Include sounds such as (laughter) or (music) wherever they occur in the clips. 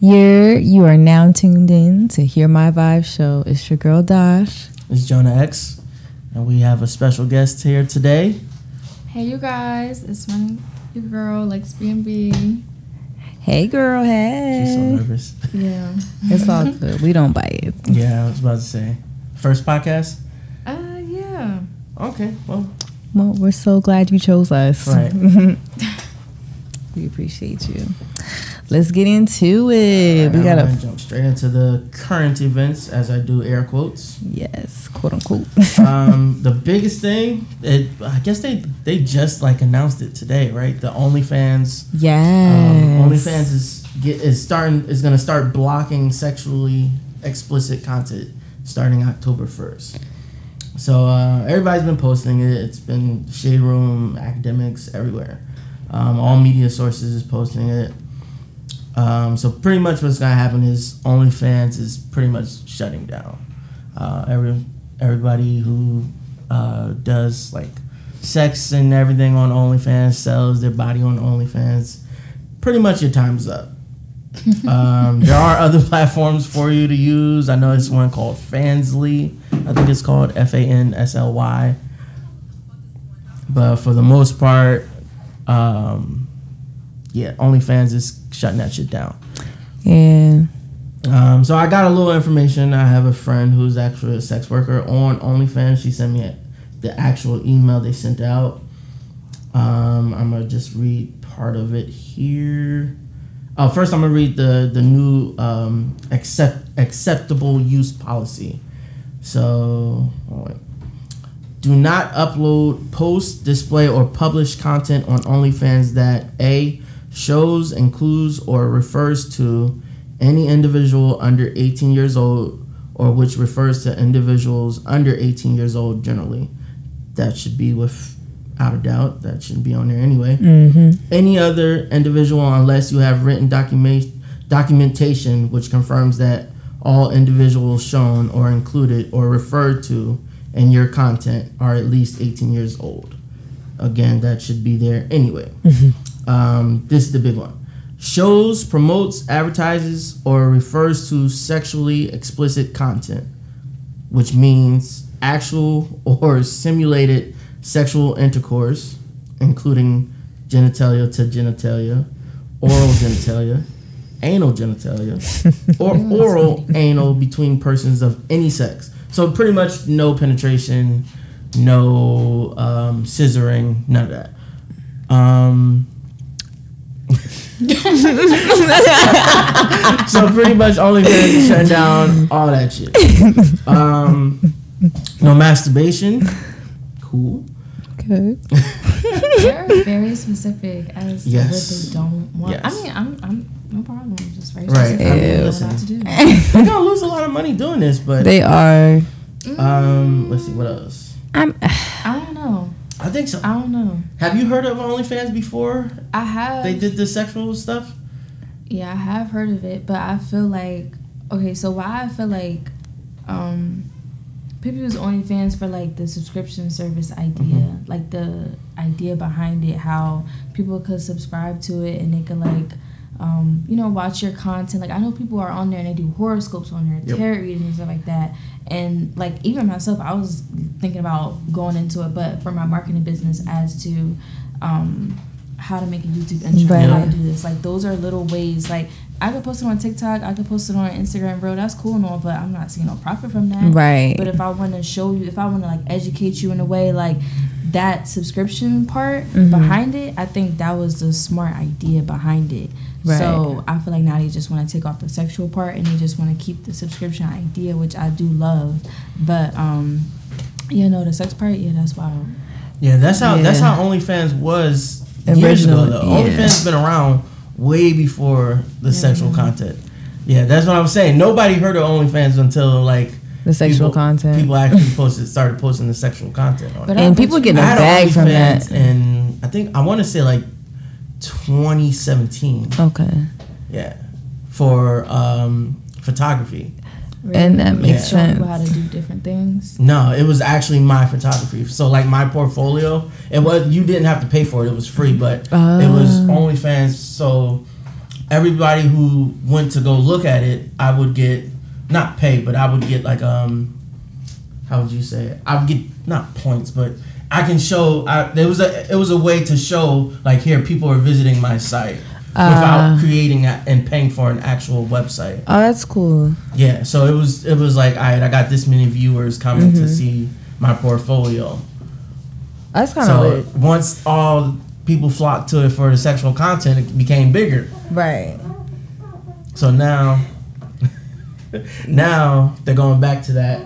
You're, you are now tuned in to Hear My Vibe show. It's your girl Dash. It's Jonah X, and we have a special guest here today. Hey, you guys, it's my your girl Lex B&B. Hey, girl. Hey. She's so nervous. Yeah. It's all good. We don't bite it. yeah, I was about to say. First podcast? Uh, yeah. Okay, well, Well, we're so glad you chose us. Right. (laughs) we appreciate you. Let's get into it. we got gonna jump straight into the current events as I do air quotes. yes, quote unquote. (laughs) um, the biggest thing, it, I guess they they just like announced it today, right? The OnlyFans, yes. um, OnlyFans is get is starting is gonna start blocking sexually explicit content starting October first. So uh, everybody's been posting it. It's been Shade Room, academics, everywhere. Um, all media sources is posting it. Um, so pretty much what's gonna happen is OnlyFans is pretty much shutting down. Uh, every everybody who uh, does like sex and everything on OnlyFans sells their body on OnlyFans. Pretty much your time's up. (laughs) um, there are other (laughs) platforms for you to use. I know there's one called Fansly. I think it's called F A N S L Y. But for the most part, um, yeah, OnlyFans is shutting that shit down. yeah. Um, so I got a little information. I have a friend who's actually a sex worker on OnlyFans. She sent me a, the actual email they sent out. Um, I'm gonna just read part of it here. Oh, first I'm gonna read the the new um, accept acceptable use policy. So, do not upload, post, display, or publish content on OnlyFans that a shows, includes, or refers to any individual under 18 years old, or which refers to individuals under 18 years old generally. That should be without a doubt. That shouldn't be on there anyway Mm-hmm. any other individual unless you have written document documentation which confirms that all individuals shown or included or referred to in your content are at least 18 years old again that should be there anyway um, this is the big one shows promotes advertises or refers to sexually explicit content which means actual (laughs) or simulated sexual intercourse including genitalia to genitalia, oral genitalia, anal genitalia, (laughs) or oral anal between persons of any sex. So pretty much no penetration, no um, scissoring, none of that. Um, so pretty much only shutting down all that shit. Um, no masturbation. Cool. Good. They're very specific as Yes. what they don't want. Yes. I mean, I'm, I'm no problem. Just very Right. specific. Right. I mean, They're gonna lose a lot of money doing this, but They are. um, let's see what else. I'm. (sighs) I don't know. I think so. I don't know. Have you heard of OnlyFans before? I have. They did the sexual stuff. Yeah, I have heard of it, but I feel like okay. So why I feel like um, people use OnlyFans for like the subscription service idea, like the idea behind it, how people could subscribe to it and they could like. Um, you know, watch your content. Like I know people are on there and they do horoscopes on there, Yep. tarot readings and stuff like that. And like even myself, I was thinking about going into it, but for my marketing business as to um, how to make a YouTube intro, how to do this. Like those are little ways. Like I could post it on TikTok, I could post it on Instagram, bro. That's cool and all, but I'm not seeing no profit from that. Right. But if I want to show you, if I want to like educate you in a way, like that subscription part Mhm. behind it, I think that was the smart idea behind it. Right. So I feel like now they just want to take off the sexual part and they just want to keep the subscription idea, which I do love. But um, you know, the sex part, yeah, that's wild. Yeah, that's how that's how OnlyFans was years ago. Originally, Though yeah. OnlyFans been around way before the sexual content. Yeah, that's what I'm saying. Nobody heard of OnlyFans until like the sexual people, content. People actually posted started posting the sexual content on it. And I people bet getting you- a I bag from OnlyFans that. and I think I want to say like 2017. Okay. Yeah, for um, photography. And that makes Show people sense. how to do different things. No, it was actually my photography. So like my portfolio, it was you didn't have to pay for it; it was free. But it was Oh. OnlyFans. So everybody who went to go look at it, I would get not pay, but I would get like um, how would you say it? I would get not points, but I can show. I, there was a it was a way to show like here people are visiting my site without Uh. creating a, and paying for an actual website. Oh, that's cool. Yeah, so it was it was like all right, I got this many viewers coming Mm-hmm. to see my portfolio. That's kind of So once all people flocked to it for the sexual content, it became bigger. Right. So now, (laughs) now they're going back to that.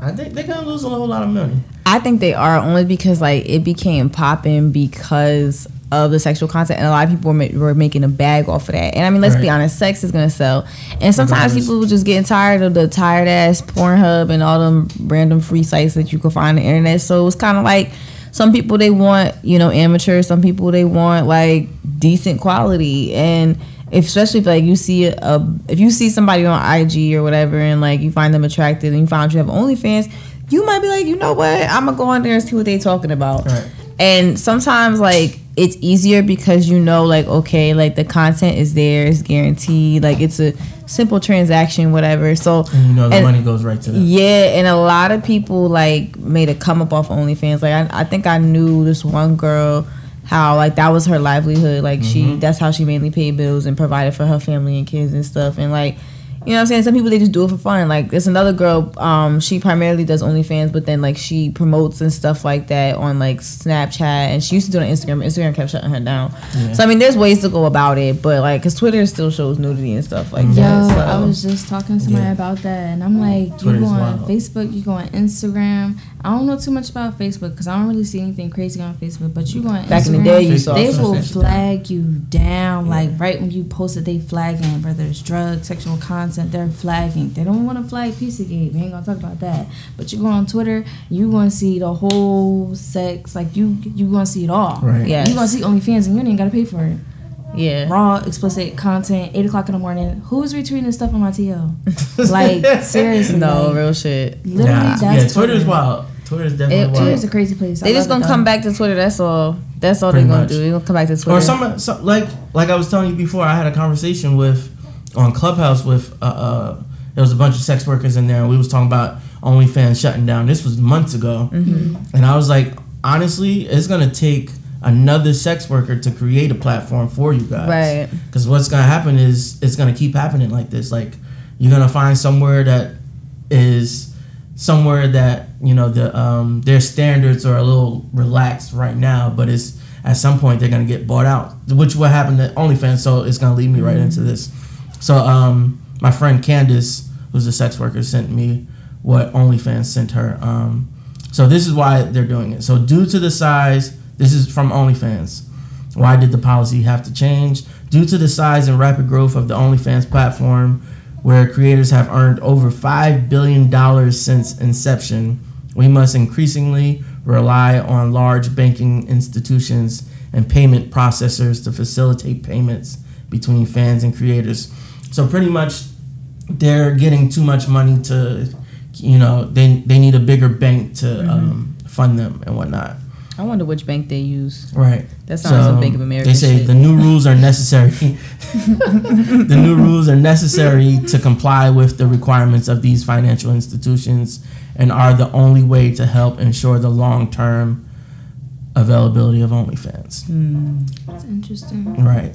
I think they're gonna lose a whole lot of money. I think they are only because like it became popping because of the sexual content, and a lot of people were, ma- were making a bag off of that. And I mean, let's be honest, sex is gonna sell. And sometimes Regardless. people were just getting tired of the tired ass Pornhub and all them random free sites that you can find on the internet. So it's kind of like some people they want you know amateur, some people they want like decent quality, and if, especially if like you see a, a if you see somebody on IG or whatever, and like you find them attractive, and you find you have OnlyFans. You might be like, you know what? I'm gonna go on there and see what they talking about. Right. And sometimes like it's easier because you know like okay like the content is there it's guaranteed like it's a simple transaction whatever. So And you know the and- money goes right to them. yeah and a lot of people like made a come up off OnlyFans. Like I, I think I knew this one girl how like that was her livelihood. Like she mm-hmm. that's how she mainly paid bills and provided for her family and kids and stuff. And like you know what I'm saying? Some people they just do it for fun. Like there's another girl, um, she primarily does OnlyFans, but then like she promotes and stuff like that on like Snapchat, and she used to do it on Instagram. Instagram kept shutting her down. Yeah. So I mean, there's ways to go about it, but like, cause Twitter still shows nudity and stuff like Yo, that. So. I was just talking to somebody Yeah. about that, and I'm like, you go on wild. Facebook, you go on Instagram. I don't know too much about Facebook because I don't really see anything crazy on Facebook. But you go on Back in the Instagram, day, you saw they will flag you down. Like right when you post it, they flagging whether it's drugs, sexual content. They're flagging. They don't want to flag Pizzagate. We ain't gonna talk about that. But you go on Twitter, you gonna see the whole sex. Like you, you gonna see it all. Right. Yeah. You gonna see OnlyFans, and you ain't gotta pay for it yeah. raw explicit content, eight o'clock in the morning. Who's retweeting this stuff on my TL? (laughs) Like seriously, No, like, real shit. literally Nah, that's yeah, Twitter's Twitter. wild. Twitter's definitely It- wild. Twitter's a crazy place. I They just gonna it, come back to Twitter. That's all. That's all they're gonna much. do. They're gonna come back to Twitter. or some, some like like I was telling you before. I had a conversation with on Clubhouse with uh, uh there was a bunch of sex workers in there, and we was talking about OnlyFans shutting down. This was months ago, Mm-hmm. and I was like, honestly, it's gonna take another sex worker to create a platform for you guys, Right. Because what's gonna happen is it's gonna keep happening like this. Like you're gonna find somewhere that is somewhere that you know the um, their standards are a little relaxed right now, but it's at some point they're gonna get bought out, which what happened to OnlyFans. So it's gonna lead me right into this. So um, my friend Candace, who's a sex worker, sent me what OnlyFans sent her. Um, so this is why they're doing it. So due to the size, this is from OnlyFans. Why did the policy have to change? Due to the size and rapid growth of the OnlyFans platform, where creators have earned over $5 billion since inception, we must increasingly rely on large banking institutions and payment processors to facilitate payments between fans and creators. So, pretty much, they're getting too much money to, you know, they, they need a bigger bank to um, fund them and whatnot. I wonder which bank they use. Right. That sounds like Bank of America They say shit. the new rules are necessary. (laughs) the new rules are necessary to comply with the requirements of these financial institutions and are the only way to help ensure the long term availability of OnlyFans. That's interesting. Right.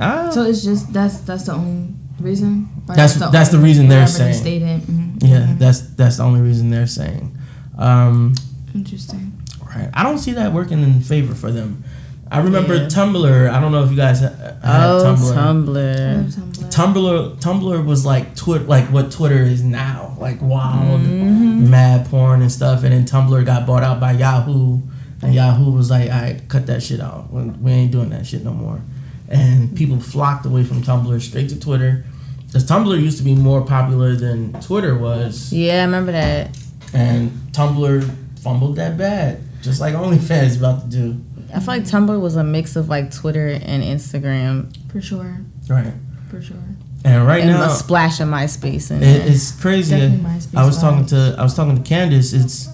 Ah, So it's just that's that's the only reason. Or That's- that's the reason they're whatever they saying. Stated. Mhm, yeah, mhm. that's that's the only reason they're saying. Um, interesting. right. I don't see that working in favor for them. I remember Yeah. Tumblr. I don't know if you guys had Oh, Tumblr. Tumblr. Tumblr. Tumblr was like Twitter like what Twitter is now, like wild, Mm-hmm. mad porn and stuff. And then Tumblr got bought out by Yahoo, and Yahoo was like, "I cut that shit out. We we ain't doing that shit no more." And people flocked away from Tumblr straight to Twitter, because Tumblr used to be more popular than Twitter was, Yeah, I remember that. and Tumblr fumbled that bad, just like OnlyFans about to do. I feel like Tumblr was a mix of like Twitter and Instagram, For sure. Right. For sure. And right and now, a splash of MySpace. And It, it's crazy. MySpace I was talking to I was talking to Candace. It's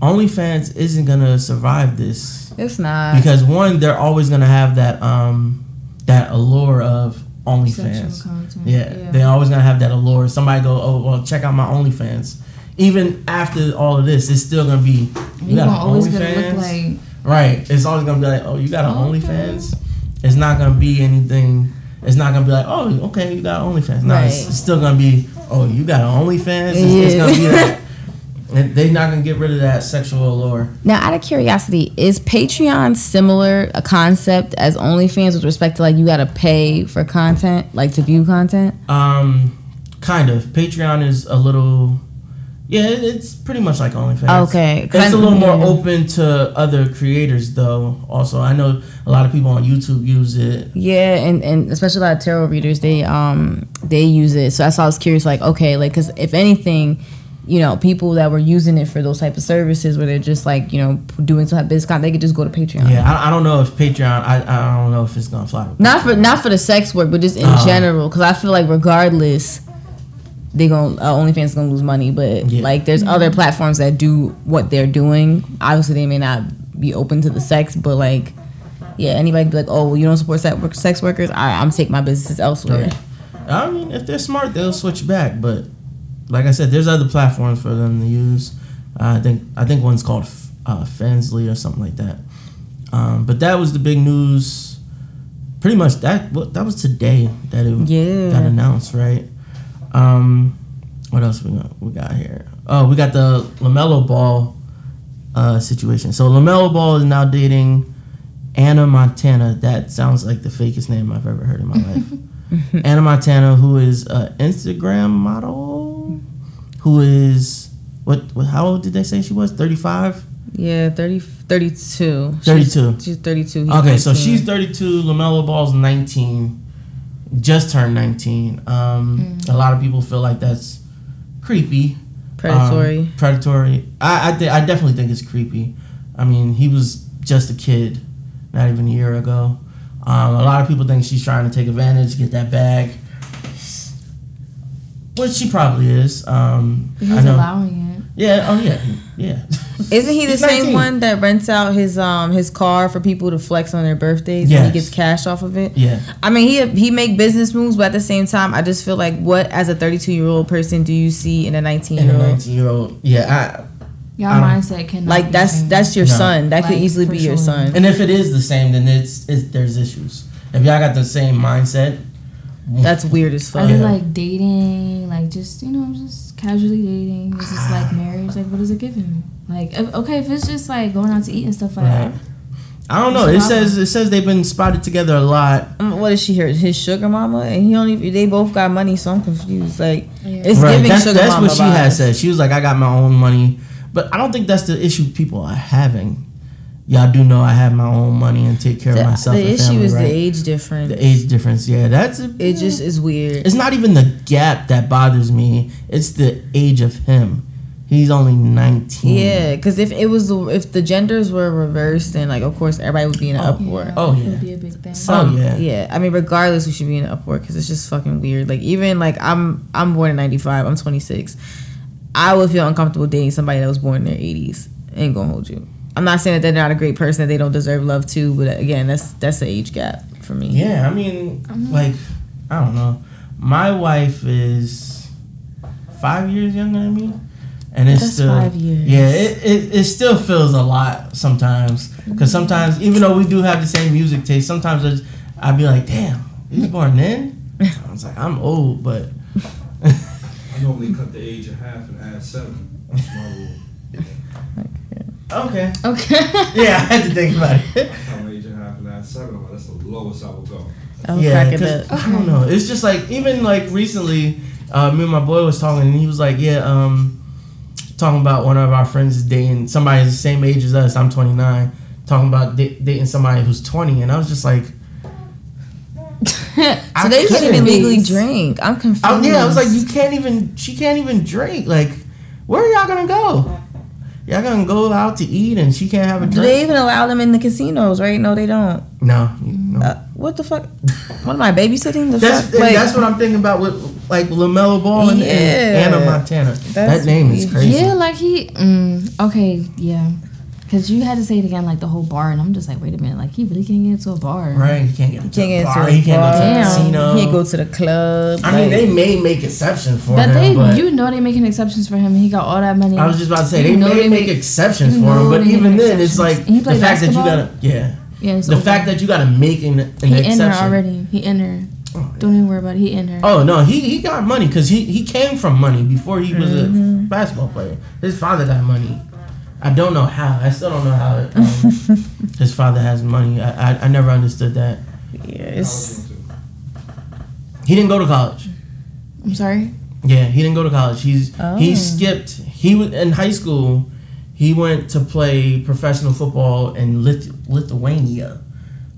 OnlyFans isn't gonna survive this it's not. because one, they're always gonna have that um that allure of OnlyFans. Sexual content. Yeah, they're always gonna have that allure. Somebody go, oh well, check out my OnlyFans. Even after all of this, it's still gonna be. You got gonna an always gonna look like Right. It's always gonna be like, oh, you got an Okay. OnlyFans. It's not gonna be anything. It's not gonna be like, oh, okay, you got OnlyFans. No, it's, Right. it's still gonna be, oh, you got an OnlyFans. It's, it's Yeah. gonna be that. (laughs) And They're not gonna get rid of that sexual allure. Now, out of curiosity, is Patreon similar a concept as OnlyFans with respect to like you gotta pay for content, like to view content? Um, kind of. Patreon is a little. Yeah, it's pretty much like OnlyFans. Okay, It's a little more yeah. open to other creators, though. Also, I know a lot of people on YouTube use it. Yeah, and, and especially a lot of tarot readers, they um they use it. So that's why I was curious, like, okay, like, because if anything, you know, people that were using it for those type of services, where they're just like, you know, doing some type of business they could just go to Patreon. Yeah, I, I don't know if Patreon. I, I don't know if it's gonna fly. Not for not for the sex work, but just in Uh-huh. general, because I feel like regardless, they going uh, OnlyFans gonna lose money. But Yeah. like, there's other platforms that do what they're doing. Obviously, they may not be open to the sex, but like, yeah, anybody be like, oh, well, you don't support sex, work- sex workers. I, I'm taking my businesses elsewhere. Yeah. I mean, if they're smart, they'll switch back. But like I said, there's other platforms for them to use. Uh, I think I think one's called uh, Fansly or something like that. Um, but that was the big news. Pretty much that that was today that it Yeah. got announced, right? Um, what else we got? We got here. Oh, we got the Lamelo Ball uh, situation. So Lamelo Ball is now dating Ana Montana. That sounds like the fakest name I've ever heard in my life. (laughs) Ana Montana, who is an Instagram model, who is what, what? How old did they say she was? Thirty five. Yeah, 30, 32. 32. She's, she's 32. He's Okay, so she's 32. Lamelo Ball's 19, just turned 19. Um, A lot of people feel like that's creepy, predatory. um, predatory. I I, th- I definitely think it's creepy. I mean, he was just a kid, not even a year ago. Um, a lot of people think she's trying to take advantage, get that bag, which she probably is. Um, he's I know. allowing it. Yeah. Oh yeah. Yeah. Isn't he the He's same 19. one that rents out his um his car for people to flex on their birthdays and he gets cash off of it? Yeah. I mean, he he make business moves, but at the same time, I just feel like what as a 32 year old person do you see in a 19 And year a old? 19 year old. Yeah. Your I don't- mindset can Like be that's the that's your No. son. That could easily for be your son. And if it is the same, then it's, it's there's issues. If y'all got the same mindset, (laughs) That's weird as Are fuck. they Yeah. like dating, like just you know, just casually dating? Is this like (sighs) marriage? Like, what does it give him? Like, if, okay, if it's just like going out to eat and stuff like Right. that, I don't know. It says it says they've been spotted together a lot. Um, what is she here? His sugar mama, and he only they both got money, so I'm confused. Like Yeah. it's right. giving That's, sugar that's mama what she had vibes. said. She was like, "I got my own money," but I don't think that's the issue people are having. Y'all do know I have my own money and take care The, of myself. the and issue family, is right? the age difference. The age difference. Yeah, that's a, It just is weird. It's not even the gap that bothers me. It's the age of him. He's only nineteen. Yeah, because if it was if the genders were reversed, then like of course everybody would be in an Oh, uproar. Oh, it yeah. would be a big thing. Some, Oh, yeah. yeah. I mean, regardless, we should be in an uproar because it's just fucking weird. Like even like I'm I'm born in '95. I'm 26. I would feel uncomfortable dating somebody that was born in their 80s. Ain't gonna hold you. I'm not saying that they're not a great person, that they don't deserve love too, but again, that's that's the age gap for me. Yeah, I mean, mm-hmm. like, I don't know. My wife is five years younger than me, and it's That's still five years. Yeah, it, it, it still feels a lot sometimes. Because sometimes, even though we do have the same music taste, sometimes I just- I'd be like, "Damn, you was born then." (laughs) I was like, "I'm old," but (laughs) I normally cut the age in half and add seven. That's my rule. (laughs) okay. Okay. (laughs) Yeah, I had to think about it. Cut my age in half and add seven. I'm that's the lowest I will go. I was yeah, cracking 'cause up. I don't know. It's just like even like recently, uh, me and my boy was talking, and he was like, "Yeah, um, talking about one of our friends is dating somebody the same age as us. I'm 29, talking about da- dating somebody who's 20, and I was just like, So (laughs) I they can't even legally drink. I'm confused. I, yeah, I was like, you can't even. She can't even drink. Like, where are y'all gonna go? Y'all gonna go out to eat, and she can't have a drink. Do drink? they even allow them in the casinos? Right? No, they don't. no, no. Uh, what the fuck? What am I babysitting? The That's fuck? Like, that's what I'm thinking about with like Lamelo Ball and, and Ana Montana. That's that name is crazy. Yeah, like he. Mm, okay, yeah. Cause you had to say it again like the whole bar, and I'm just like, wait a minute, like he really can't get into a bar, Right? He can't get into Can't a get bar. into He can't go to bar. the casino. He can't go to the club. I mean, they may make exceptions for him. But him, they, but you know, they making exceptions for him. He got all that money. I was just about to say You they may they make make- exceptions for him, but even make then, it's like the played fact that you gotta, yeah, yeah, the over. fact that you gotta make an, an he in exception. her already. He in her. Oh, Don't even worry about it. He in her. Oh no, he he got money because he he came from money before he was Mm-hmm. a basketball player. His father got money. I don't know how. I still don't know how um, (laughs) his father has money. I, I I never understood that. yeah, I it's, was going He didn't go to college. I'm sorry. Yeah, he didn't go to college. He's Oh. he skipped. He was in high school. He went to play professional football in Lith- Lithuania,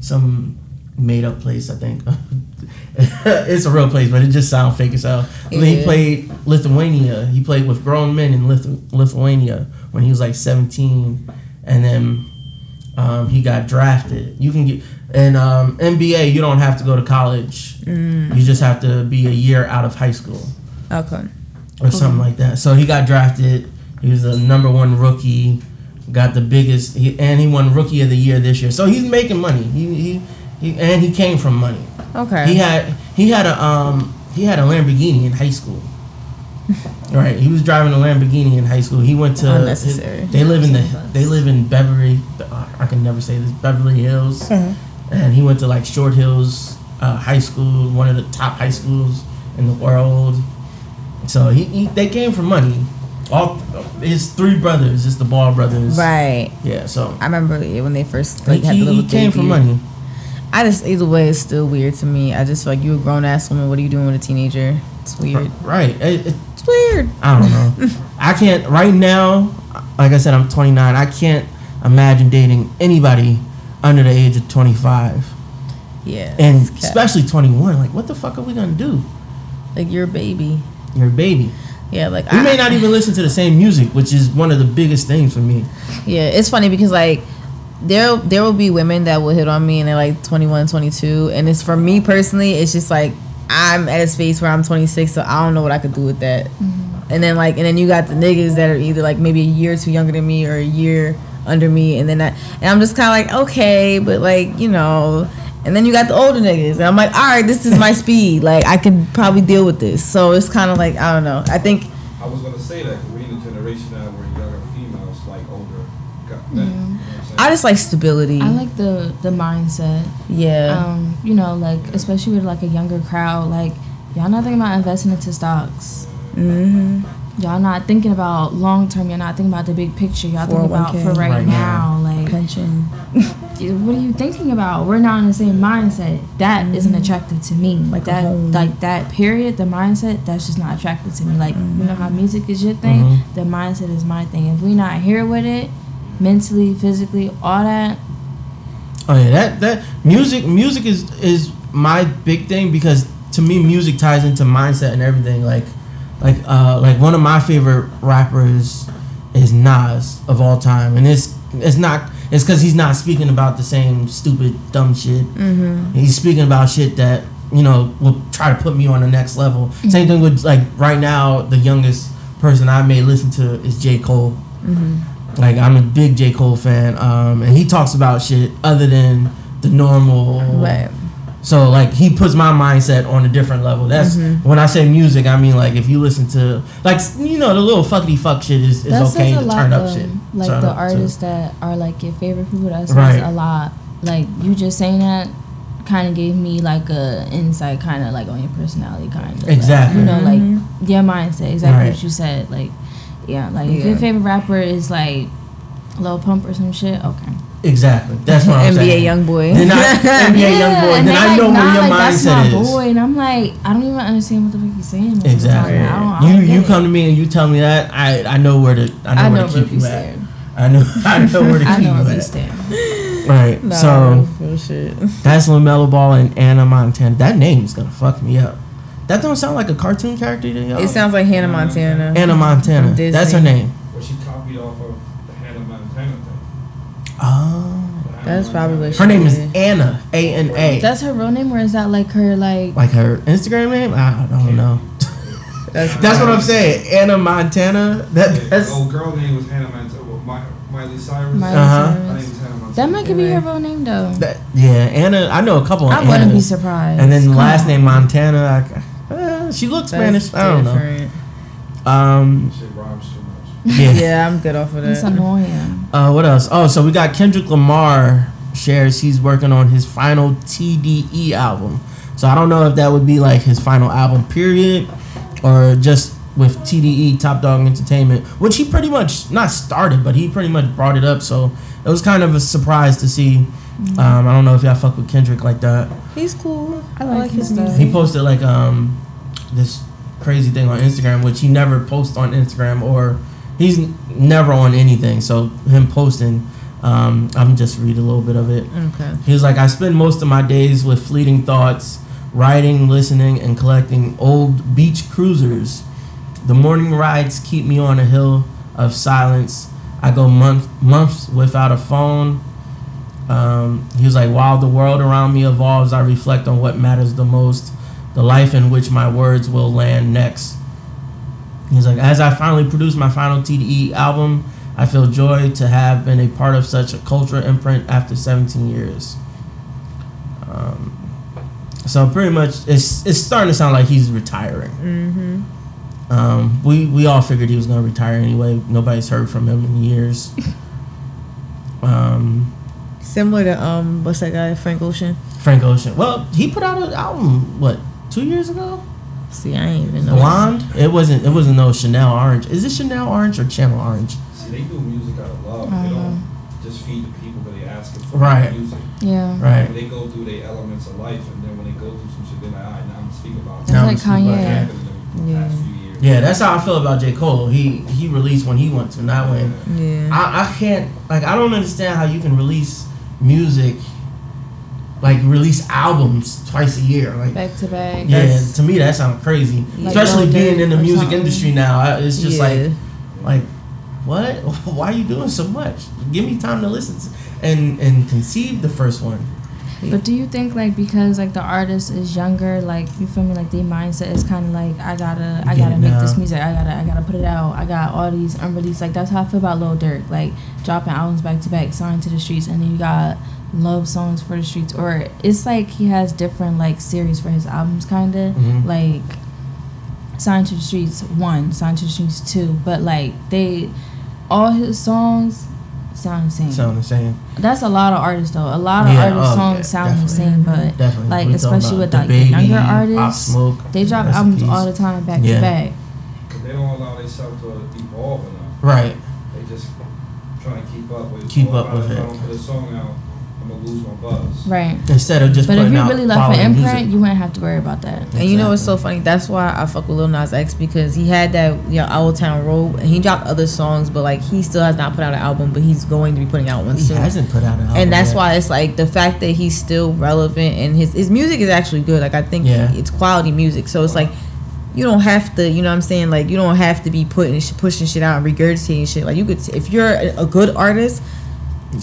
some made up place. I think (laughs) (laughs) it's a real place, but it just sounds fake as hell. When He played Lithuania. He played with grown men in Lithu- Lithuania when he was like seventeen, and then um, he got drafted. You can get in um, NBA. You don't have to go to college. mm, You just have to be a year out of high school okay. or something like that. So he got drafted. He was the number one rookie. Got the biggest, he, and he won Rookie of the Year this year. So he's making money. He, he, he and he came from money. Okay. He had he had a um he had a Lamborghini in high school. (laughs) right, he was driving a Lamborghini in high school. He went to Unnecessary. they live in the they live in Beverly. I can never say this Beverly Hills, Mhm. and he went to like Short Hills uh, High School, one of the top high schools in the world. So he, he they came from money. All his three brothers, it's the Ball brothers. Right. Yeah. So I remember when they first like like had he, the little he came from money. I just either way it's still weird to me. I just feel like you a grown ass woman. What are you doing with a teenager? It's weird. Right. It- it- It's weird. I don't know. (laughs) I can't right now. Like I said, I'm 29. I can't imagine dating anybody under the age of 25, Yeah. and especially 21. Like, what the fuck are we gonna do? like you're a baby. You're a baby. Yeah. Like We I, may not even listen to the same music, which is one of the biggest things for me. Yeah, it's funny because like there there will be women that will hit on me and they're like 21, 22 and it's for me personally it's just like I'm at a space where I'm 26 so I don't know what I could do with that. Mm-hmm. And then like and then you got the niggas that are either like maybe a year or two younger than me or a year under me and then I, and I'm just kind of like okay, but like, you know, and then you got the older niggas and I'm like, "All right, this is my (laughs) speed. Like I can probably deal with this." So it's kind of like I don't know. I think. I was going to say that 'cause we're in a generation now where younger females like older got men. You know what I'm saying? I just like stability. I like the the mindset. yeah. Um, you know, like especially with like a younger crowd, like y'all not thinking about investing into stocks. mhm. Y'all not thinking about long term. Y'all not thinking about the big picture. Y'all thinking about 401k. for right, Right now. Like, Pension. (laughs) what are you thinking about? We're not in the same mindset. That not attractive to me. Like Like that, like that. Period. The mindset that's just not attractive to me. Like you know how music is your thing. Mhm. The mindset is my thing. If we not here with it, mentally, physically, all that. Oh yeah, that that music music is is my big thing because to me music ties into mindset and everything. Like like uh like one of my favorite rappers is Nas of all time, and it's it's not it's because he's not speaking about the same stupid dumb shit. Mm-hmm. He's speaking about shit that you know will try to put me on the next level. Same thing with like right now, the youngest person I may listen to is J Cole. Mm-hmm. Like I'm a big J Cole fan, um, and he talks about shit other than the normal. Right. So like he puts my mindset on a different level. That's Mhm. when I say music, I mean like if you listen to like you know the little fuckity fuck shit is, is That okay says to turn up though. shit. Like Turn the up to- artists that are like your favorite people. That says Right. a lot. Like you just saying that kind of gave me like a insight, kind of like on your personality, kind of. Exactly. you know, like Mhm. your mindset. Exactly Right. what you said. Like, yeah, like if Yeah. your favorite rapper is like Lil Pump or some shit, okay. Exactly. That's what I'm NBA saying. young boy. Then I, (laughs) NBA young boy. and Then I like, know nah, where your like, that's my is. boy, and I'm like, I don't even understand what the fuck he's saying. most of the Exactly. time. I don't, I You don't you get come it. to me and you tell me that I I know where to I know I where know to where keep you at. I know (laughs) I know where to I keep know you where at. stand. Right. Nah, so shit. that's Lamelo Ball and Ana Montana. That name is gonna fuck me up. That don't sound like a cartoon character to y'all. It sounds like Hannah Montana. Hannah Montana. Disney. That's her name. Well, she copied off of the Hannah Montana thing. Oh. That's probably what Her name is Yeah. Anna. A N A. That's her real name, or is that like her like? Like her Instagram name? I don't know. That's, That's what I'm saying. Ana Montana. That Yeah, that's the old girl name was Hannah Montana. Well, Mi- Miley Cyrus. Miley Uh-huh. Cyrus. didn't tell him. That might could be her real name though. That, yeah, Anna. I know a couple. Of I wouldn't be surprised. And then Come last on. name Montana. I, uh, she looks That's Spanish. I don't know. different. Um, Shit rhymes too much. yeah. Yeah, I'm good off of It's that. annoying. Uh, what else? Oh, so we got Kendrick Lamar shares he's working on his final TDE album. So I don't know if that would be like his final album period or just with TDE Top Dog Entertainment, which he pretty much not started, but he pretty much brought it up. So it was kind of a surprise to see. Um, I don't know if y'all fuck with Kendrick like that. He's cool. I like his stuff. He posted like um this crazy thing on Instagram, which he never posts on Instagram or he's n- never on anything. So him posting, um, I'm just read a little bit of it. Okay. He was like, I spend most of my days with fleeting thoughts, writing, listening, and collecting old beach cruisers. The morning rides keep me on a hill of silence. I go month, months without a phone. Um, he was like, while the world around me evolves, I reflect on what matters the most, the life in which my words will land next. He's like, as I finally produce my final TDE album, I feel joy to have been a part of such a cultural imprint after 17 years. Um, so pretty much, it's it's starting to sound like he's retiring. Mm-hmm. Um, we we all figured he was gonna retire anyway. Nobody's heard from him in years. (laughs) Um, Similar to um, what's that guy Frank Ocean? Frank Ocean. Well, he put out an album what two years ago. See, I ain't even know. Blonde. It wasn't. It wasn't no Chanel Orange. Is it Chanel Orange or Channel Orange? See, they do music out of love. They don't just feed the people, but they ask them for Right. music. Yeah. Right. When they go through their elements of life, and then when they go through some shit, they're like, all right, now I'm gonna speak about It's Now like we speak about Kanye. what that. happened in the Yeah. past few years. Yeah, that's how I feel about J Cole. He he released when he wants to, not when. Yeah. I, I can't like I don't understand how you can release music like release albums twice a year like Back to back. yeah That's- to me that sounds crazy Like especially being in the music something. industry now I, it's just Yeah. like like what (laughs) why are you doing so much give me time to listen to, and and conceive the first one But do you think like because like the artist is younger, like you feel me, like their mindset is kind of like I gotta, I gotta make now. this music, I gotta, I gotta put it out, I got all these unreleased. Like that's how I feel about Lil Durk, like dropping albums back to back, signed to the streets, and then you got love songs for the streets, or it's like he has different like series for his albums, kind of Mhm. like signed to the streets one, signed to the streets two, but like they, all his songs sound the same. sound the same That's a lot of artists though. A lot of Yeah, artists' oh, songs yeah, sound the same, but definitely like We talking especially about with like the younger artists, Smoke they drop rest albums all the time back Yeah. to back. Because they don't allow themselves to evolve enough. right They just trying to keep up with. Keep up with it. I don't put a song out, I'm gonna lose my buzz. Right. instead of just But if you really left an imprint, music. you wouldn't have to worry about that. And you know what's so funny? That's why I fuck with Lil Nas X because he had that you know Old Town Road and he dropped other songs, but like he still has not put out an album, but he's going to be putting out one he soon. hasn't put out an album and that's yet. why it's like the fact that he's still relevant and his his music is actually good. Like I think Yeah. it's quality music. So it's like you don't have to, you know what I'm saying? Like you don't have to be putting sh- pushing shit out and regurgitating shit. Like you could if you're a a good artist, Sit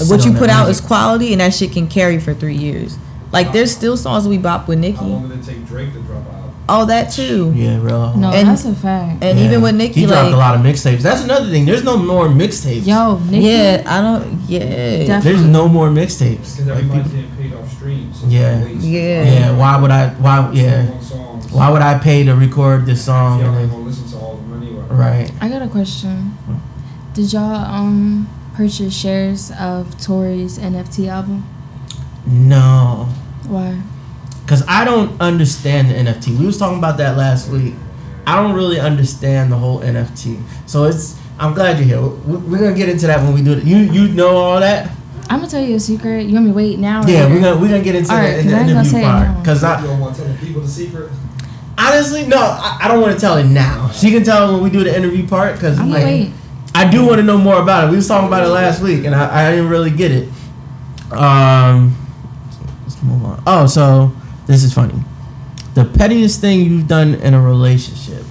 what you put out music. is quality and that shit can carry for 3 years. Like there's still songs we bop with Nicki. How Nicki. long did it take Drake to drop out? Oh, that too. yeah real No, And- that's a fact. And Yeah. even with Nicki, he dropped like a lot of mixtapes. That's another thing. There's no more mixtapes. Yo, Nicki. yeah, I don't. Yeah, Def- There's no more mixtapes. Because Like, everybody's people- getting paid off streams. Yeah. Yeah. yeah. Why would I? Why? Yeah. Long songs. Why would I pay to record this song? Y'all And ain't then, listen to all of them anyway. right. I got a question. Did y'all um purchase shares of Tory's NFT album? No. Why? Because I don't understand the NFT. We was talking about that last week. I don't really understand the whole NFT. So it's. I'm glad you're here. We- We're gonna get into that when we do it. You you know all that? I'm gonna tell you a secret. You want me to wait now? Yeah, later? we're gonna we're gonna get into Alright, that in 'cause the I ain't gonna interview part. Because I don't want to tell the people the secret? honestly no, I, I don't want to tell it now. She can tell when we do the interview part. Because I'm like, wait. I do want to know more about it. We was talking about it last week, and I, I didn't really get it. Um, let's move on. Oh, so this is funny. The pettiest thing you've done in a relationship.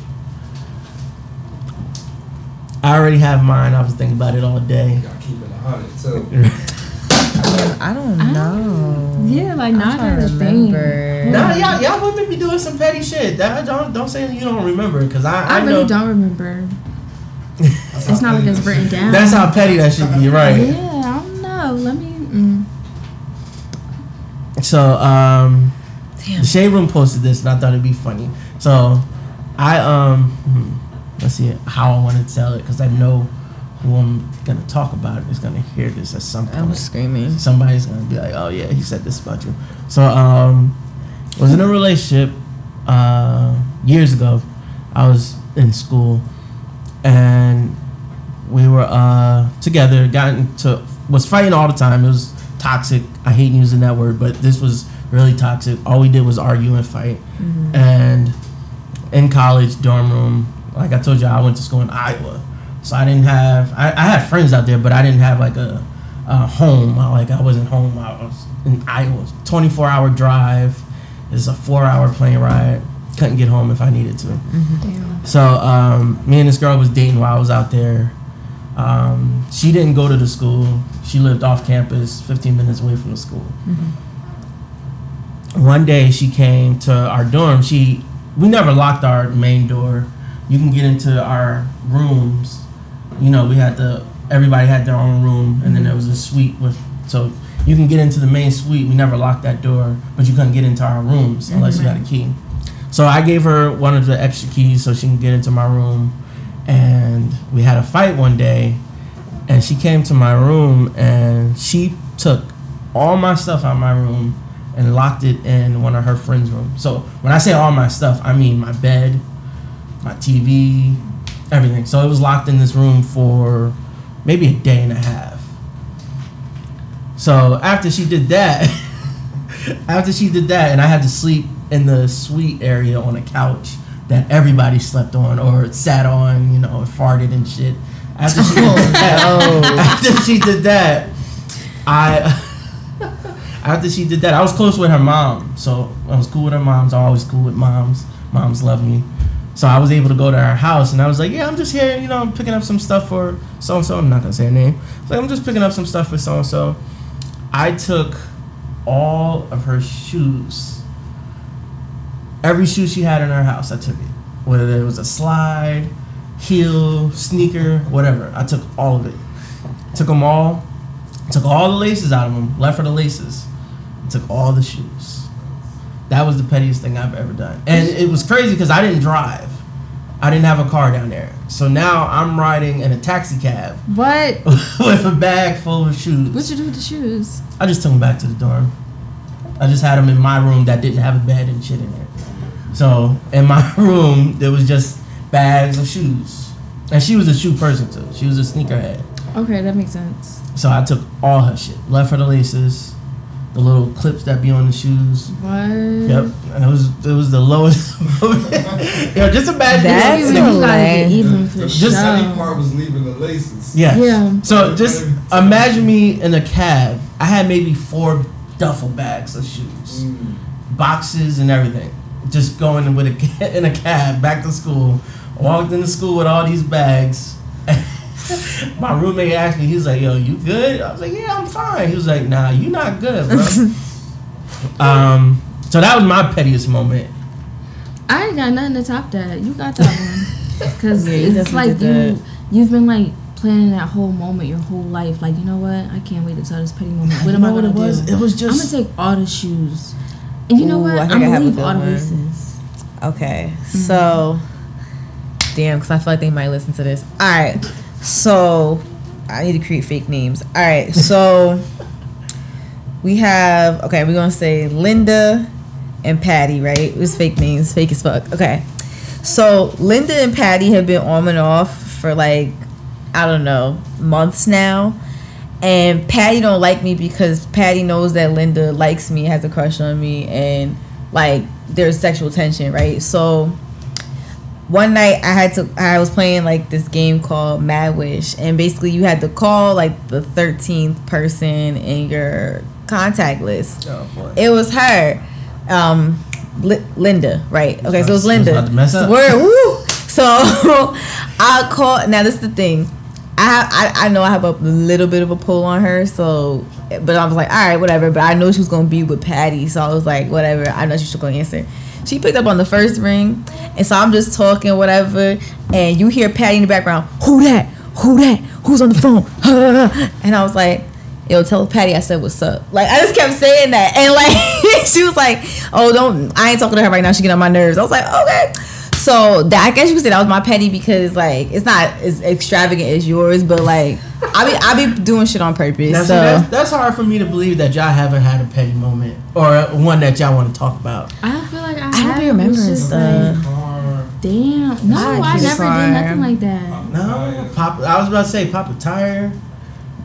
I already have mine. I was thinking about it all day. You gotta keep it a hundred too. (laughs) I don't I- know. Yeah, like not trying a to thing. remember. Nah, y'all, y'all women be doing some petty shit. That don't don't say you don't remember because I, I, I really know. don't remember. It's not like it's written down. That's how petty that should be, right? Yeah, I don't know. Let me. Mm. So, um, Damn. the shade room posted this, and I thought it'd be funny. So, I um, hmm, let's see how I want to tell it because I know who I'm gonna talk about is gonna hear this at some I was point. screaming. Somebody's gonna be like, "Oh yeah, he said this about you." So, um, was in a relationship uh, years ago. I was in school, and we were uh, together. Got into was fighting all the time. It was toxic. I hate using that word, but this was really toxic. All we did was argue and fight. And in college dorm room, like I told you, I went to school in Iowa, so I didn't have. I, I had friends out there, but I didn't have like a, a home. I, like I wasn't home. I was in Iowa. Twenty four hour drive. It's a four hour plane ride. Couldn't get home if I needed to. Damn. So um, me and this girl was dating while I was out there. Um, she didn't go to the school. She lived off campus, 15 minutes away from the school. One day she came to our dorm. She we never locked our main door. You can get into our rooms. You know, we had the everybody had their own room, and then there was a suite with so you can get into the main suite. We never locked that door, but you couldn't get into our rooms unless you got a key. So I gave her one of the extra keys so she can get into my room. And we had a fight one day, and she came to my room and she took all my stuff out of my room and locked it in one of her friends' rooms. So when I say all my stuff, I mean my bed, my TV, everything. So it was locked in this room for maybe a day and a half. So after she did that, (laughs) after she did that, and I had to sleep in the suite area on a couch that everybody slept on or sat on, you know, and farted and shit. After she oh, did that, (laughs) after she did that, I (laughs) after she did that, I was close with her mom, so I was cool with her moms. I'm always cool with moms. Moms love me. So I was able to go to her house, and I was like, "Yeah, I'm just here. You know, I'm picking up some stuff for so and so. I'm not gonna say her name. Like I'm just picking up some stuff for so and so." I took all of her shoes, every shoe she had in her house. I took it, whether it was a slide, heel, sneaker, whatever. I took all of it. Took them all. Took all the laces out of them. Left for the laces. Took all the shoes. That was the pettiest thing I've ever done, and it was crazy because I didn't drive. I didn't have a car down there, so now I'm riding in a taxi cab What? (laughs) with a bag full of shoes. What'd you do with the shoes? I just took them back to the dorm. I just had them in my room that didn't have a bed and shit in it. So in my (laughs) room there was just bags of shoes, and she was a shoe person too. She was a sneakerhead. Okay, that makes sense. So I took all her shit, left her the laces, the little clips that be on the shoes. What? Yep, and it was it was the lowest. (laughs) Yo, just imagine. That's You this. gotta get hilarious. even for The Just- funny part was leaving the laces. Yeah. Yeah. So just imagine me in a cab. I had maybe four duffel bags of shoes. Mm. boxes and everything. Just going with a (laughs) in a cab back to school. Walked into school with all these bags. (laughs) My roommate asked me, he's like, "Yo, you good?" I was like, "Yeah, I'm fine." He was like, "Nah, you not good, bro." (laughs) um, so that was my pettiest moment. I ain't got nothing to top that. You got that one. Because Yeah, it's like you, you've been like planning that whole moment your whole life. Like, you know what? I can't wait to tell this petty moment. What You am I gonna it was? do? It was just I'm gonna take all the shoes. And you know Ooh, what? I I'm think I have a good the one. laces. Okay, mm-hmm. so damn, because I feel like they might listen to this. All right, so I need to create fake names. All right, (laughs) so we have okay. We're gonna say Linda and Patty, right? It was fake names, fake as fuck. Okay, so Linda and Patty have been on and off for like I don't know months now. And Patty don't like me because Patty knows that Linda likes me, has a crush on me, and like there's sexual tension, right? So one night I had to I was playing like this game called Mad Wish and basically you had to call like the 13th person in your contact list. Oh, boy. It was her. Um Li- Linda, right? Okay, so it was was Linda. about to mess up. Word, woo. So (laughs) I call now this is the thing. I, I I know I have a little bit of a pull on her, so but I was like, all right, whatever. But I know she was gonna be with Patty, so I was like, whatever. I know she's gonna answer. She picked up on the first ring, and so I'm just talking, whatever, and you hear Patty in the background. Who that? Who that? Who's on the phone? (laughs) and I was like, Yo, tell Patty I said what's up. Like I just kept saying that, and like (laughs) she was like, "Oh, don't I ain't talking to her right now. She get on my nerves." I was like, "Okay." So that I guess you could say that was my petty because like it's not as extravagant as yours, but like I be I be doing shit on purpose. Now, so that's, that's hard for me to believe that y'all haven't had a petty moment or one that y'all want to talk about. I feel like I, I don't have. be remembering stuff. like, damn. No, I I, just never are. did nothing like that. No, pop. I was about to say pop a tire.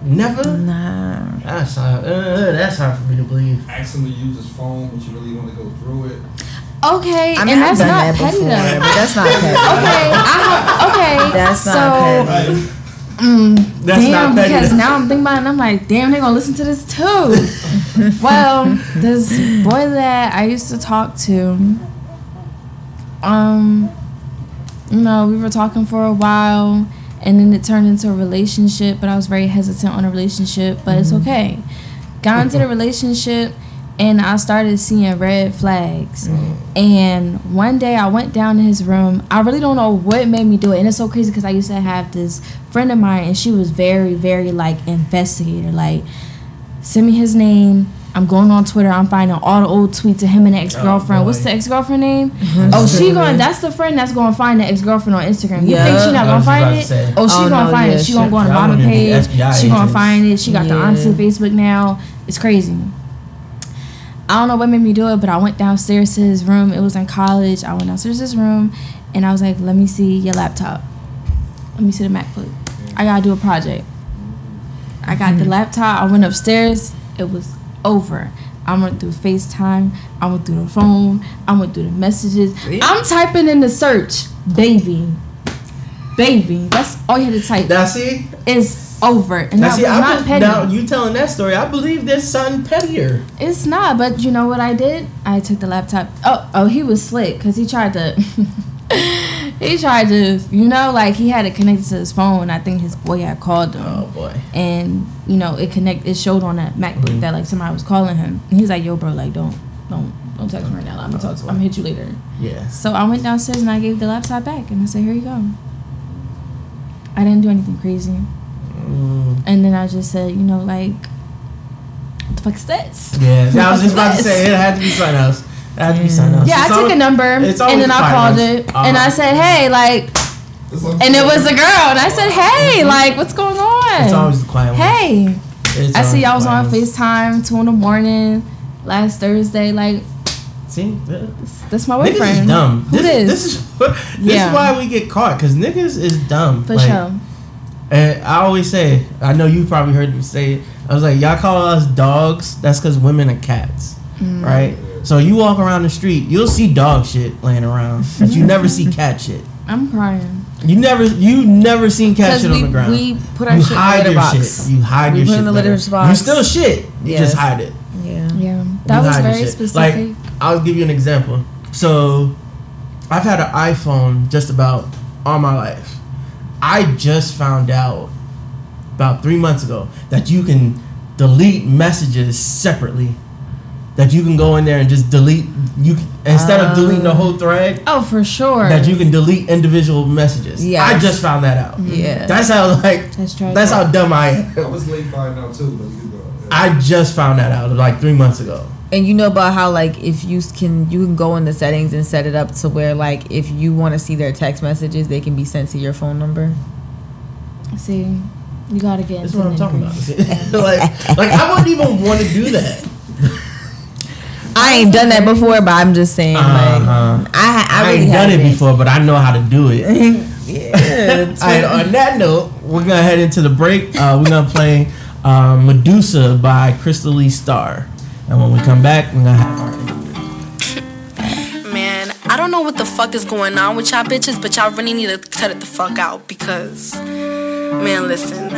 Never. nah. That's hard. Uh, that's hard for me to believe. ask him use his phone, but you really want to go through it. Okay, I mean, and I've that's not that petty before, though. but that's not (laughs) petty. Okay, I okay. That's so, not petty. Mm, That's damn, not petty. because now I'm thinking about it and I'm like, damn, they're gonna listen to this too. (laughs) well, this boy that I used to talk to, um, you know, we were talking for a while and then it turned into a relationship, but I was very hesitant on a relationship, but it's okay. Got into the relationship and I started seeing red flags. And one day I went down to his room. I really don't know what made me do it. And it's so crazy because I used to have this friend of mine and she was very, very like investigator. Like, send me his name. I'm going on Twitter. I'm finding all the old tweets of him and the oh, ex girlfriend. boy. What's the ex girlfriend name? (laughs) oh, she going. That's the friend that's going to find the ex girlfriend on Instagram. You Yeah. think she not gonna oh, find it? say. Oh, she Oh, gonna no, find yeah, it. She gonna go on the Y'all bottom page. FBI She gonna find it. She got the Yeah. auntie Facebook now. It's crazy. I don't know what made me do it, but I went downstairs to his room. It was in college. I went downstairs to his room, and I was like, "Let me see your laptop. Let me see the MacBook. I gotta do a project." I got the mm-hmm. laptop. I went upstairs. It was over. I went through FaceTime. I went through the phone. I went through the messages. I'm typing in the search, baby, baby. That's all you had to type. Now see, It's over, and now that see, was not be- petty. now you telling that story. I believe there's something pettier. It's not, but you know what I did? I took the laptop. Oh, oh, he was slick because he tried to. (laughs) he tried to, you know, like he had it connected to his phone. I think his boy had called him, Oh boy. and you know, it connect. It showed on that MacBook Mhm. that like somebody was calling him. And he's like, "Yo, bro, like don't, don't, don't text me right now. I'm gonna talk. To, him. I'm gonna hit you later." Yeah. So I went downstairs and I gave the laptop back, and I said, "Here you go." I didn't do anything crazy, Mm, and then I just said, you know, like, what the fuck is this? yeah. I was just about to say it had to be something else. It had to be something else. Yeah, I It's took a number and then I the called finance. it and I Uh-huh. said, "Hey, like," and it was a girl, and I said, "Hey, like, what's going on?" It's always the quiet ones. hey, It's I see y'all was on. Facetime two in the morning last Thursday. Like, See, th- that's my boyfriend. niggas is dumb. Who this, this? This is this Yeah. is why we get caught because niggas is dumb. For Like, sure. And I always say, I know you probably heard me say it. I was like, y'all call us dogs. That's because women are cats, Mm. right? So you walk around the street, you'll see dog shit laying around, but you never see cat shit. I'm crying. You never, you never seen cat shit we, on the ground. we put our you shit in the hide litter your box. shit. You hide We your put shit. in the litter box. You still shit. You Yes. just hide it. Yeah. Yeah, that You was very specific. Like, I'll give you an example. So, I've had an iPhone just about all my life. I just found out about three months ago that you can delete messages separately. That you can go in there and just delete you can- instead of deleting the oh. whole thread. oh, for sure. That you can delete individual messages. Yeah, I just found that out. Yeah. That's how like That's tragic. that's how dumb I am. I was late finding out too, but you go. I just found that out like three months ago. And you know about how like if you can you can go in the settings and set it up to where like if you want to see their text messages they can be sent to your phone number. See, you gotta get That's into what I'm talking nitty-gritty. about. (laughs) like, like I wouldn't even want to do that. I ain't done that before, but I'm just saying Uh-huh. like I I, I, really ain't done it haven't. before, but I know how to do it. (laughs) yeah. All right, on that note, we're gonna head into the break. Uh, we're gonna play uh, Medusa by Crystal Lee Star, and when we come back, we're gonna have our interview. Man, I don't know what the fuck is going on with y'all bitches, but y'all really need to cut it the fuck out because, man, listen.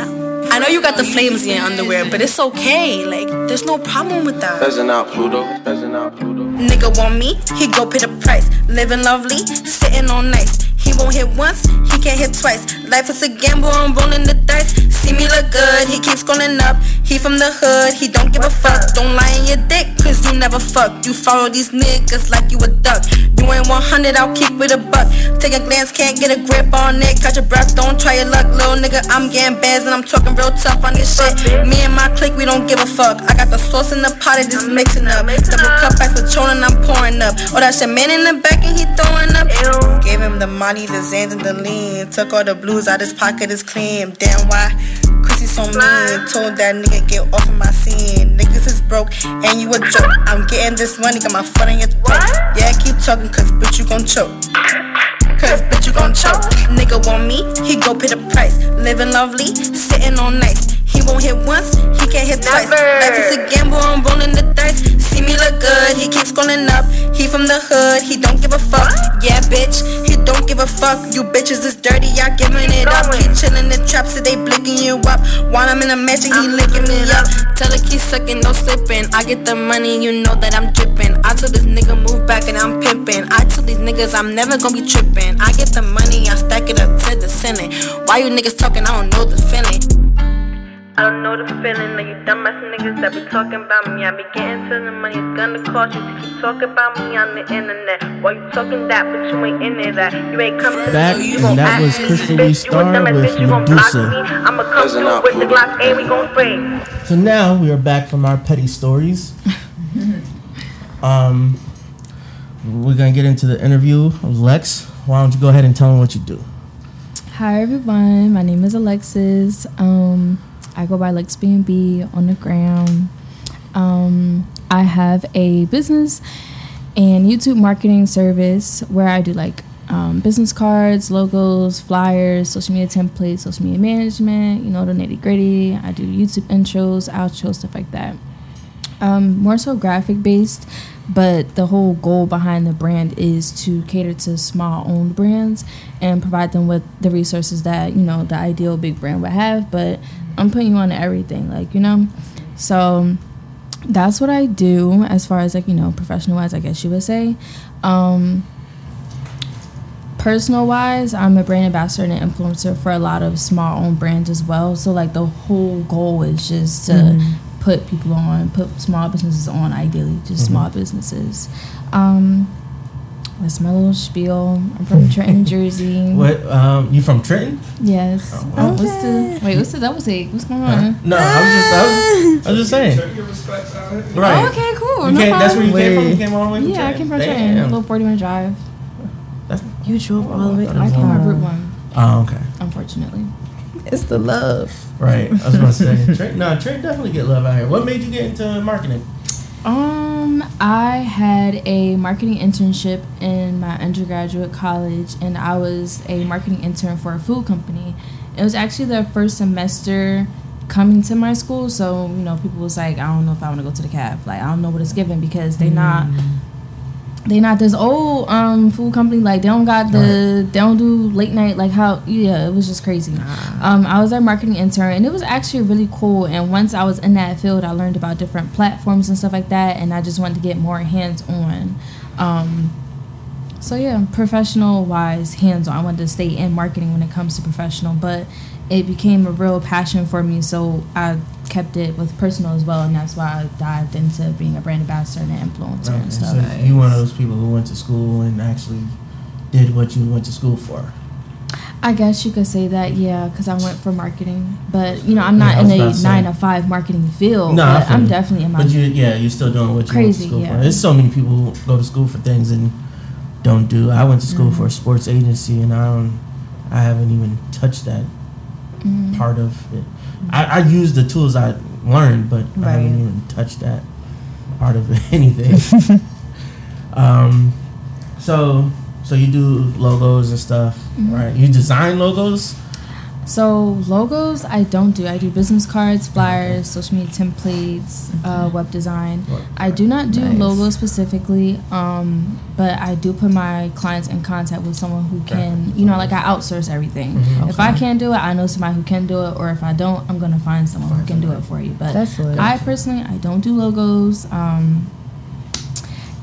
I know you got the flames in your underwear, but it's okay. Like, there's no problem with that. Pheasant out, Pluto. Pheasant out, Pluto. Nigga want me, he go pay the price. Living lovely, sitting on nice. He won't hit once, he can't hit twice. Life is a gamble, I'm rolling the dice. See me look good, he keeps scrolling up. He from the hood, he don't give a fuck. Don't lie in your dick, cause you never fuck. You follow these niggas like you a duck. You ain't 100, I'll keep it a buck. Take a glance, can't get a grip on it. Catch your breath, don't try your luck, little nigga. I'm getting bands and I'm talking real tough on this shit. Me and my clique, we don't give a fuck. I got the sauce in the pot, it just mixing up. Double cup back with I'm pouring up. Oh, that's your man in the back and he throwing up. Gave him the money, the Zans, and the lean. Took all the blues out his pocket, is clean. Damn, why? Chrissy so mean. Told that nigga get off of my scene. Niggas is broke and you a joke. I'm getting this money, got my foot in your throat. Yeah, keep talking, cause bitch, you gon' choke. Cause bitch, you gon' choke. Nigga want me, he go pay the price. Living lovely, sitting on nice. He won't hit once, he can't hit twice. Life is a gamble, I'm rolling the dice. See me look good, he keeps scrolling up. He from the hood, he don't give a fuck. Yeah, bitch, he don't give a fuck. You bitches is dirty, y'all giving it up. He chillin' the trap, so they blinking you up. While I'm in a mansion, he licking me up. Tell her keep sucking, no slipping. I get the money, you know that I'm dripping. I told this nigga move back and I'm pimping. I told these niggas I'm never gonna be tripping. I get the money, I stack it up to the ceiling. Why you niggas talking? I don't know the feeling. I don't know the feeling of you dumbass niggas that be talking about me. I be getting to the money, it's gonna cost you to keep talking about me on the internet. Why you talking that, but you ain't in it that. You ain't coming to Back, me, you and gon' that ask was me. Crystal Bitch, Lee you a Starr dumbass with bitch, you gon' block Medusa. me. I'ma come Listen through up, with the Pluto. Glock and we gon' spray. So now we are back from our petty stories. (laughs) um, we're gonna get into the interview. Lex, why don't you go ahead and tell them what you do? Hi everyone, my name is Alexis. Um, I go by Lex B&B on the ground. Um, I have a business and YouTube marketing service where I do like um, business cards, logos, flyers, social media templates, social media management. You know the nitty gritty. I do YouTube intros, outros, stuff like that. Um, more so graphic based, but the whole goal behind the brand is to cater to small owned brands and provide them with the resources that you know the ideal big brand would have. But I'm putting you on everything, like you know. So that's what I do as far as like you know professional wise, I guess you would say. Um, personal wise, I'm a brand ambassador and an influencer for a lot of small owned brands as well. So like the whole goal is just to put people on, put small businesses on, ideally just small businesses. Um, that's my little spiel. I'm from Trenton, (laughs) Jersey. What? Um, you from Trenton? Yes. Oh, What's the wait? What's the double take? What's going on? No, I was just, I was, I was just saying. Check your respects out here. Right. Oh, okay, cool. You no came, that's where problem. you came from. You came all the way from Yeah, I came from Damn. Trenton. A little 40 minute drive. You drove all the way. I came on Route One, Oh, okay. unfortunately. It's the love. Right. I was about to say. Trenton, no, Trenton definitely get love out here. What made you get into marketing? Um, I had a marketing internship in my undergraduate college, and I was a marketing intern for a food company. It was actually the first semester coming to my school, so you know, people was like, I don't know if I want to go to the cab. Like, I don't know what it's given because they not. They not this old um food company like they don't got the they don't do late night like how yeah it was just crazy. Um, I was their marketing intern and it was actually really cool. And once I was in that field, I learned about different platforms and stuff like that. And I just wanted to get more hands on. Um, so yeah, professional wise, hands on. I wanted to stay in marketing when it comes to professional, but it became a real passion for me. So I kept it with personal as well, and that's why I dived into being a brand ambassador and an influencer Okay, and so stuff. you one of those people who went to school and actually did what you went to school for. I guess you could say that, yeah, because I went for marketing. But you know, I'm not I in a nine to five marketing field. No, I but feel I'm definitely in my But you, yeah, you're still doing what you Crazy, went to school yeah. for. There's so many people who go to school for things and don't do. I went to school Mm-hmm. for a sports agency, and I don't. I haven't even touched that Mm-hmm. part of it. I, I use the tools I learned, but I haven't even touched that part of (laughs) anything. (laughs) um, so so you do logos and stuff, Mm-hmm. right? You design logos. So logos, I don't do. I do business cards, flyers, social media templates, uh, web design. I do not do Nice. logos specifically, um, but I do put my clients in contact with someone who can, you know, like I outsource everything. Mhm. If I can't do it, I know somebody who can do it, or if I don't, I'm gonna find someone who can do it for you. But. I personally, I don't do logos. Um,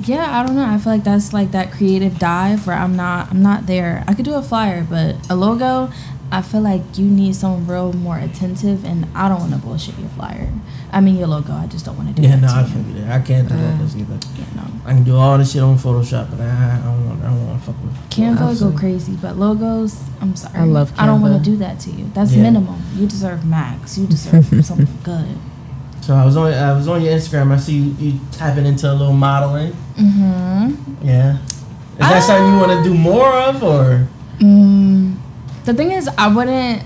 yeah, I don't know. I feel like that's like that creative dive where I'm not, I'm not there. I could do a flyer, but a logo, I feel like you need someone real more attentive, and I don't want to bullshit your flyer. I mean your logo. I just don't want to do Yeah, that. no, to I you. figured it. I can't do that 'cause either. Yeah, no. I can do all this shit on Photoshop, but I, I don't want. I don't want to fuck with. Canva go Absolutely. crazy, but logos, I'm sorry. I love I don't want to do that to you. That's Yeah. minimum. You deserve max. You deserve (laughs) something good. So I was on. I was on your Instagram. I see you, you tapping into a little modeling. Mm-hmm. Yeah. Is that something you want to do more of, or? Mm, the thing is, I wouldn't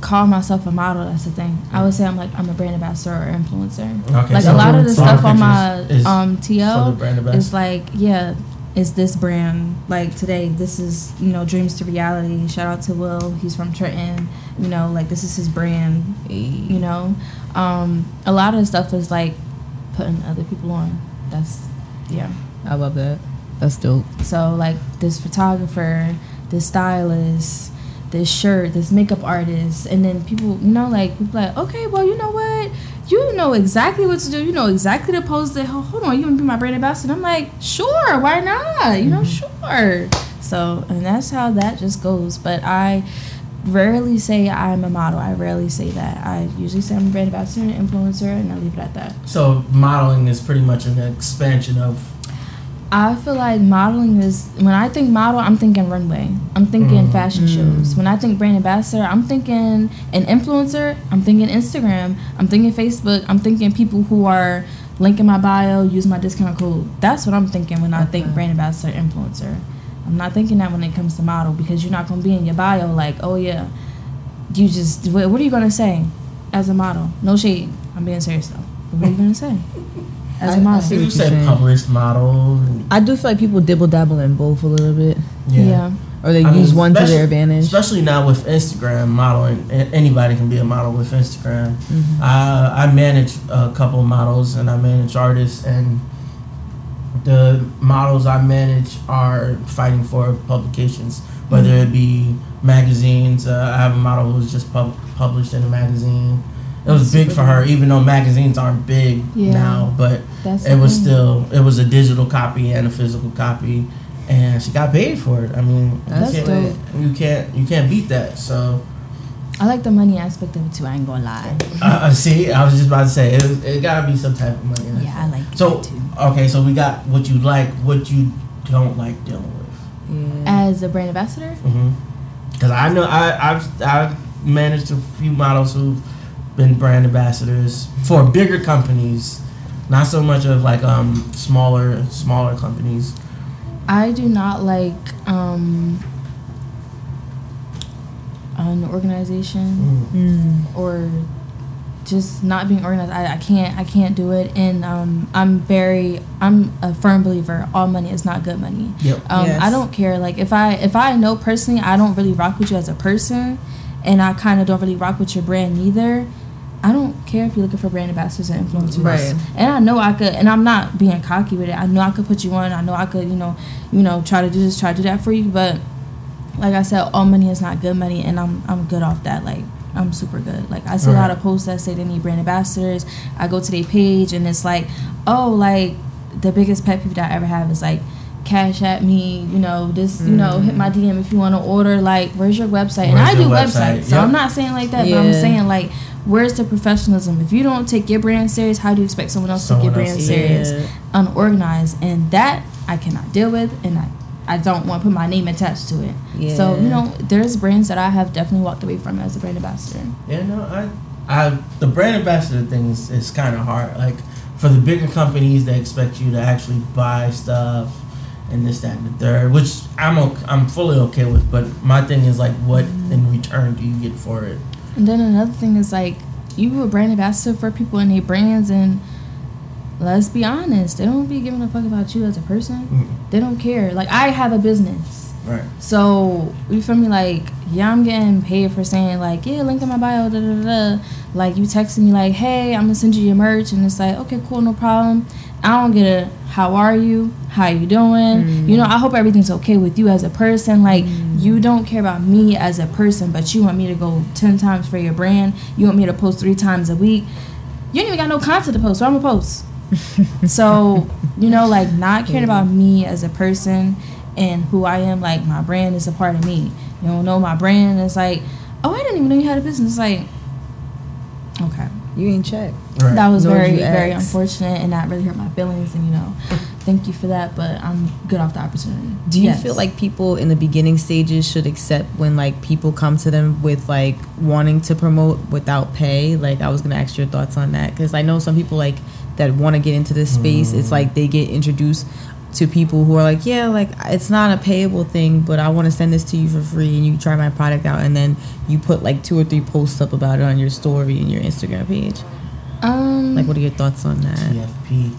call myself a model. That's the thing. I would say I'm like I'm a brand ambassador or influencer. Okay, like so a lot of the stuff on my pictures is um for the TL is like yeah, is this brand like today? This is you know dreams to reality. Shout out to Will. He's from Trenton. You know like this is his brand. You know, um, a lot of the stuff is like putting other people on. That's yeah. I love that. That's dope. So like this photographer, this stylist, this shirt, this makeup artist, and then people, you know, like people like, okay, well, you know what? You know exactly what to do. You know exactly to pose it. Hold hold on, you want to be my brand ambassador? I'm like, sure, why not? You know, mm-hmm. sure. So and that's how that just goes. But I rarely say I'm a model. I rarely say that. I usually say I'm a brand ambassador and influencer, and I leave it at that. So modeling is pretty much an expansion of. I feel like modeling is when I think model, I'm thinking runway. I'm thinking mm-hmm. fashion mm. shows. When I think brand ambassador, I'm thinking an influencer. I'm thinking Instagram. I'm thinking Facebook. I'm thinking people who are link in my bio, use my discount code. That's what I'm thinking when I think brand ambassador, influencer. I'm not thinking that when it comes to model because you're not gonna be in your bio like, oh yeah, you just what, what are you gonna say as a model? No shade. I'm being serious though. But what are you gonna say (laughs) as I- a I model? see You what you're said saying. published model. I do feel like people dibble dabble in both a little bit, yeah. or they I use mean, one to their advantage. Especially now with Instagram modeling, anybody can be a model with Instagram. Mm-hmm. Uh, I manage a couple models and I manage artists, and the models I manage are fighting for publications, whether Mm-hmm. it be magazines. Uh, I have a model who was just pub- published in a magazine. It was big for her, even though magazines aren't big Yeah. now, but That's it was still it was a digital copy and a physical copy, and she got paid for it. I mean, That's you can't, you can't you can't beat that. So, I like the money aspect of it too. I ain't gonna lie. uh, uh, see, I was just about to say it, it gotta be some type of money. Yeah, I like So okay, so we got what you like, what you don't like dealing with. yeah. As a brand ambassador, Because I know I I've I've managed a few models who've been brand ambassadors for bigger companies, not so much of like um smaller smaller companies. I do not like um an organization Mm. or just not being organized. I, I can't I can't do it. And um, I'm very I'm a firm believer. All money is not good money. Yep. Um, Yes. I don't care. Like if I if I know personally, I don't really rock with you as a person, and I kind of don't really rock with your brand neither. I don't care if you're looking for brand ambassadors and influencers. Right. And I know I could, and I'm not being cocky with it. I know I could put you on. I know I could, you know, you know, try to do this, try to do that for you. But like I said, all money is not good money, and I'm I'm good off that. Like I'm super good. Like I see a lot of posts that say they need brand ambassadors. I go to their page, and it's like, oh, like the biggest pet peeve that I ever have is like cash at me, you know, this, you know, hit my mm. DM if you want to order. Like, where's your website? and I do website? websites, so Yep. I'm not saying like that, but I'm saying like, where's the professionalism? If you don't take your brand serious, how do you expect someone else Someone to take your else- brand serious? Yeah. Unorganized, and that I cannot deal with, and I. I don't want to put my name attached to it. Yeah. So, you know, there's brands that I have definitely walked away from as a brand ambassador. Yeah, no, I, I, the brand ambassador thing is, is kind of hard. Like for the bigger companies, they expect you to actually buy stuff and this, that, and the third, which I'm okay, I'm fully okay with. But my thing is like, what in return do you get for it? And then another thing is like you a brand ambassador for people and their brands and let's be honest, they don't be giving a fuck about you as a person. Mm, They don't care. Like I have a business. Right. So you feel me? Like yeah, I'm getting paid for saying like yeah, link in my bio. Da da da. da. Like you texting me like hey, I'm gonna send you your merch, and it's like okay, cool, no problem. I don't get a how are you? How you doing? You know, mm. I hope everything's okay with you as a person. Like mm. you don't care about me as a person, but you want me to go ten times for your brand. You want me to post three times a week. You ain't even got no content to post, so I'm gonna post. (laughs) so you know, like not caring about me as a person and who I am. Like my brand is a part of me. You don't know my brand. It's like, oh, I didn't even know you had a business. Like, okay. You ain't check. Right. That was Nor very, very ask. unfortunate, and that really hurt my feelings. And you know, thank you for that, but I'm good off the opportunity. Do you Yes. feel like people in the beginning stages should accept when like people come to them with like wanting to promote without pay? Like I was gonna ask your thoughts on that because I know some people like that want to get into this space. It's mm. like they get introduced to people who are like, yeah, like it's not a payable thing, but I want to send this to you for free and you try my product out, and then you put like two or three posts up about it on your story and your Instagram page. Um, Like, what are your thoughts on that? TFP.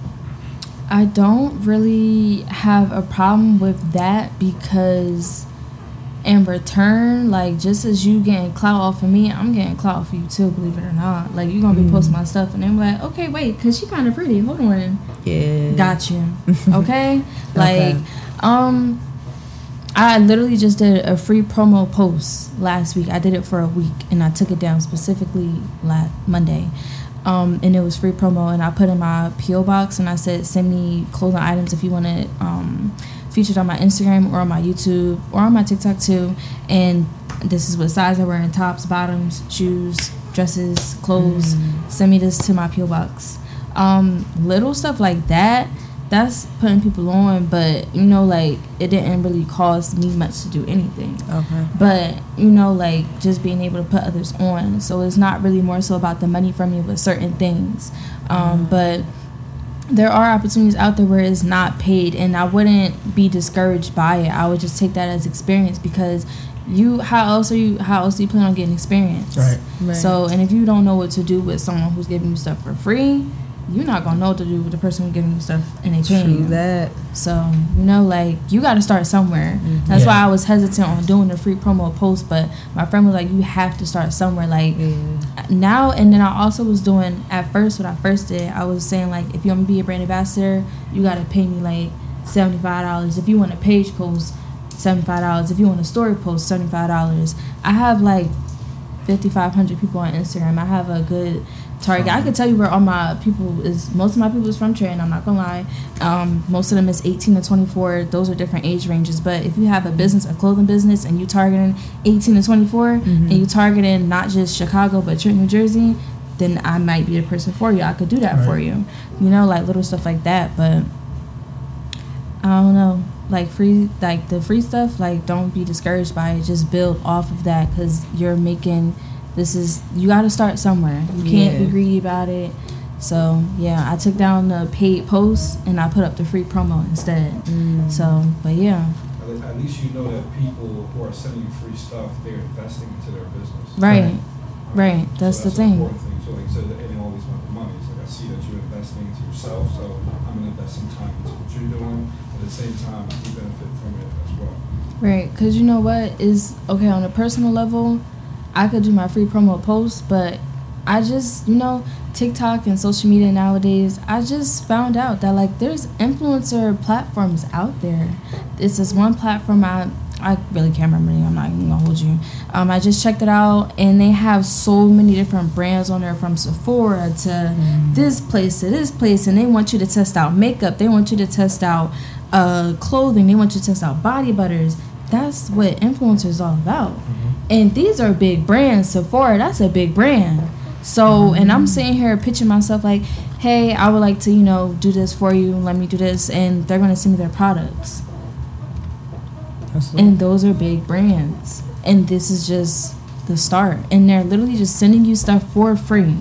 I don't really have a problem with that because in return, like just as you getting clout off of me, I'm getting clout off of you too, believe it or not. Like you're gonna be posting my stuff and then like, okay, wait, cause she kinda pretty. Hold on. Yeah. Got you. (laughs) Okay? like, Okay. um I literally just did a free promo post last week. I did it for a week and I took it down specifically last Monday. Um, and it was free promo and I put in my PO box and I said send me clothing items if you want it um, featured on my Instagram or on my YouTube or on my TikTok too. And this is what size I wear in tops, bottoms, shoes, dresses, clothes. Send me this to my PO box. Um, little stuff like that that's putting people on, but you know, like it didn't really cost me much to do anything. Okay. But you know, like just being able to put others on, so it's not really more so about the money from you, but certain things. Um, But there are opportunities out there where it's not paid, and I wouldn't be discouraged by it. I would just take that as experience because you, how else are you? How else do you plan on getting experience? Right. Right. So, and if you don't know what to do with someone who's giving you stuff for free, you're not gonna know what to do with the person who's giving you stuff and they paying True you. that. So, you know, like you got to start somewhere. Mm-hmm. That's why I was hesitant on doing the free promo post, but my friend was like, "You have to start somewhere." Like Yeah. Now, and then I also was doing at first what I first did. I was saying like, if you want to be a brand ambassador, you got to pay me like seventy five dollars. If you want a page post, seventy five dollars. If you want a story post, seventy five dollars. I have like fifty five hundred people on Instagram. I have a good target. I could tell you where all my people is. Most of my people is from Trenton. I'm not gonna lie. Um, most of them is 18 to 24. Those are different age ranges. But if you have a business, a clothing business, and you targeting 18 to 24, and you targeting not just Chicago but Trenton, New Jersey, then I might be the person for you. I could do that for you. You know, like little stuff like that. But I don't know. Like free, like the free stuff. Like don't be discouraged by it. Just build off of that because you're making. This is you got to start somewhere. You can't be greedy about it. So yeah, I took down the paid posts and I put up the free promo instead. Mm. So, but yeah, At at least you know that people who are sending you free stuff, they're investing into their business. right, right. So That's the thing. important thing. So like you said, it ain't always about the money. It's like I see that you're investing into yourself, so I'm gonna invest some time into what you're doing. At the same time, you benefit from it as well. Right, because you know what is okay on a personal level. I could do my free promo posts, but I just you know TikTok and social media nowadays. I just found out that like there's influencer platforms out there. This is one platform I I really can't remember. I'm not even gonna hold you. Um, I just checked it out, and they have so many different brands on there, from Sephora to this place to this place, and they want you to test out makeup. They want you to test out uh, clothing. They want you to test out body butters. That's what influencers all about. And these are big brands. Sephora, that's a big brand. So, and I'm sitting here pitching myself like, hey, I would like to, you know, do this for you. Let me do this, and they're gonna send me their products and those are big brands and this is just the start and they're literally just sending you stuff for free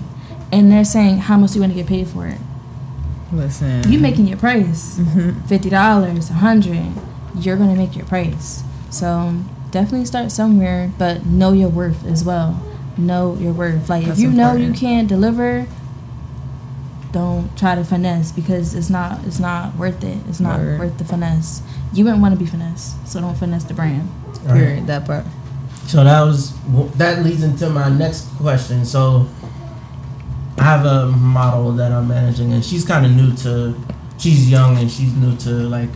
and they're saying how much do you want to get paid for it Listen. you making your price Mm-hmm. $50 a 100 you're gonna make your price so definitely start somewhere but know your worth as well know your worth like That's if you know you can't deliver don't try to finesse because it's not it's not worth it it's not Word. worth the finesse you wouldn't want to be finesse so don't finesse the brand Right. Period. That part. So that was that leads into my next question. So I have a model that I'm managing, and she's kind of new to. She's young and she's new to like.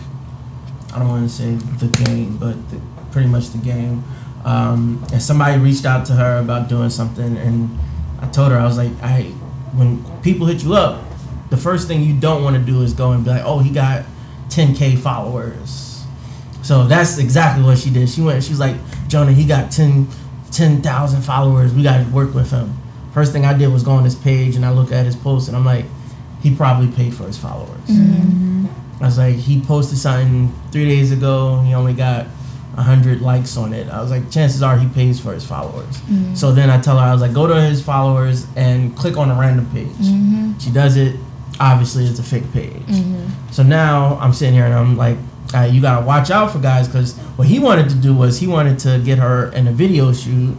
I don't want to say the game, but the, pretty much the game. Um, and somebody reached out to her about doing something, and I told her I was like, I when people hit you up, the first thing you don't want to do is go and be like, oh, he got 10k followers. So that's exactly what she did. She went. She was like, Jonah, he got 10 10,000 followers. We got to work with him. First thing I did was go on his page and I look at his post and I'm like, he probably paid for his followers. I was like, he posted something three days ago. He only got hundred likes on it. I was like, chances are he pays for his followers. Mm-hmm. So then I tell her, I was like, go to his followers and click on a random page. Mm-hmm. She does it. Obviously, it's a fake page. Mm-hmm. So now I'm sitting here and I'm like, right, you gotta watch out for guys because what he wanted to do was he wanted to get her in a video shoot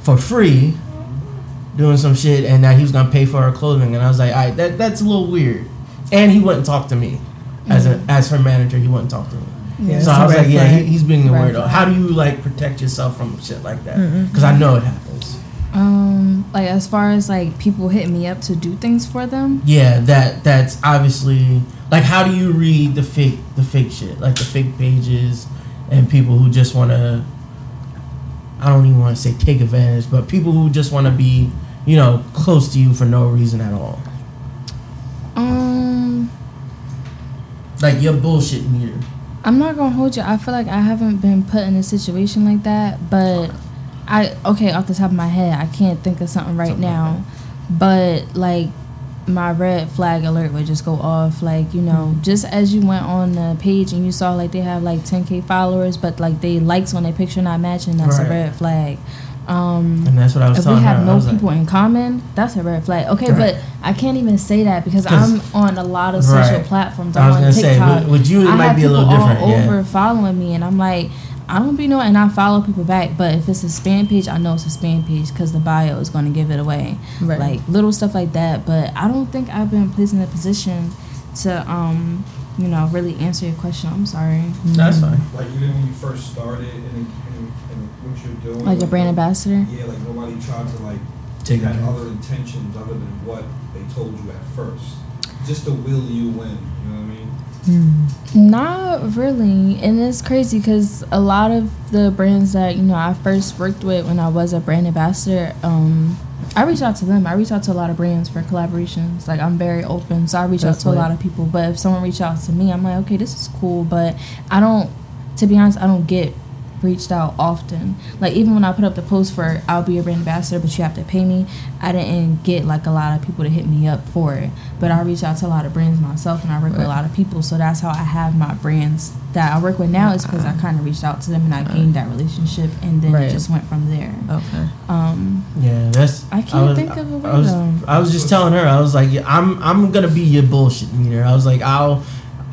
for free, doing some shit, and that he was gonna pay for her clothing. And I was like, all right, that that's a little weird. And he wouldn't talk to me as a as her manager. He wouldn't talk to me. Yeah, so I was like, yeah, he, he's being a Red weirdo. How do you like protect yourself from shit like that? Because I know it happens. Um, like as far as like people hitting me up to do things for them. Yeah, that that's obviously like how do you read the fake the fake shit like the fake pages and people who just want to I don't even want to say take advantage, but people who just want to be you know close to you for no reason at all. Um, Like your bullshit meter. I'm not gonna hold you. I feel like I haven't been put in a situation like that, but I okay off the top of my head, I can't think of something right Something like now. but like my red flag alert would just go off. Like you know, hmm. just as you went on the page and you saw like they have like 10k followers, but like they likes on their picture not matching, that's Right. a red flag. Um, And that's what I was if we telling have her. I no was like, people in common, that's a red flag. Okay, Right. but I can't even say that because I'm on a lot of social Right. platforms. I I'm was on gonna say, TikTok. with- with you, it I might have be a little people all different, yeah. over following me, and I'm like, I don't be knowing, and I follow people back. But if it's a spam page, I know it's a spam page because the bio is going to give it away. Right. Like little stuff like that. But I don't think I've been placed in a position to, um, you know, really answer your question. I'm sorry. that's fine. Like even when you first started and, and, and what you're doing. Like a brand ambassador. Yeah, like nobody tried to like Take had other intentions other than what they told you at first, just to will you in. You know what I mean? Not really, and it's crazy because a lot of the brands that you know I first worked with when I was a brand ambassador, um, I reached out to them. I reached out to a lot of brands for collaborations. Like I'm very open, so I reach That's out to a lot of people. But if someone reach out to me, I'm like, okay, this is cool, but I don't. To be honest, I don't get reached out often. Like even when I put up the post for I'll be your brand ambassador, but you have to pay me. I didn't get like a lot of people to hit me up for it. But I reach out to a lot of brands myself, and I work with a lot of people. So that's how I have my brands that I work with now. Is because I kind of reached out to them and I gained that relationship, and then Right. it just went from there. Okay. Um, Yeah, that's. I can't was- think of a way I was, though. I was just telling her. I was like, yeah, I'm I'm gonna be your bullshit meter. I was like, I'll.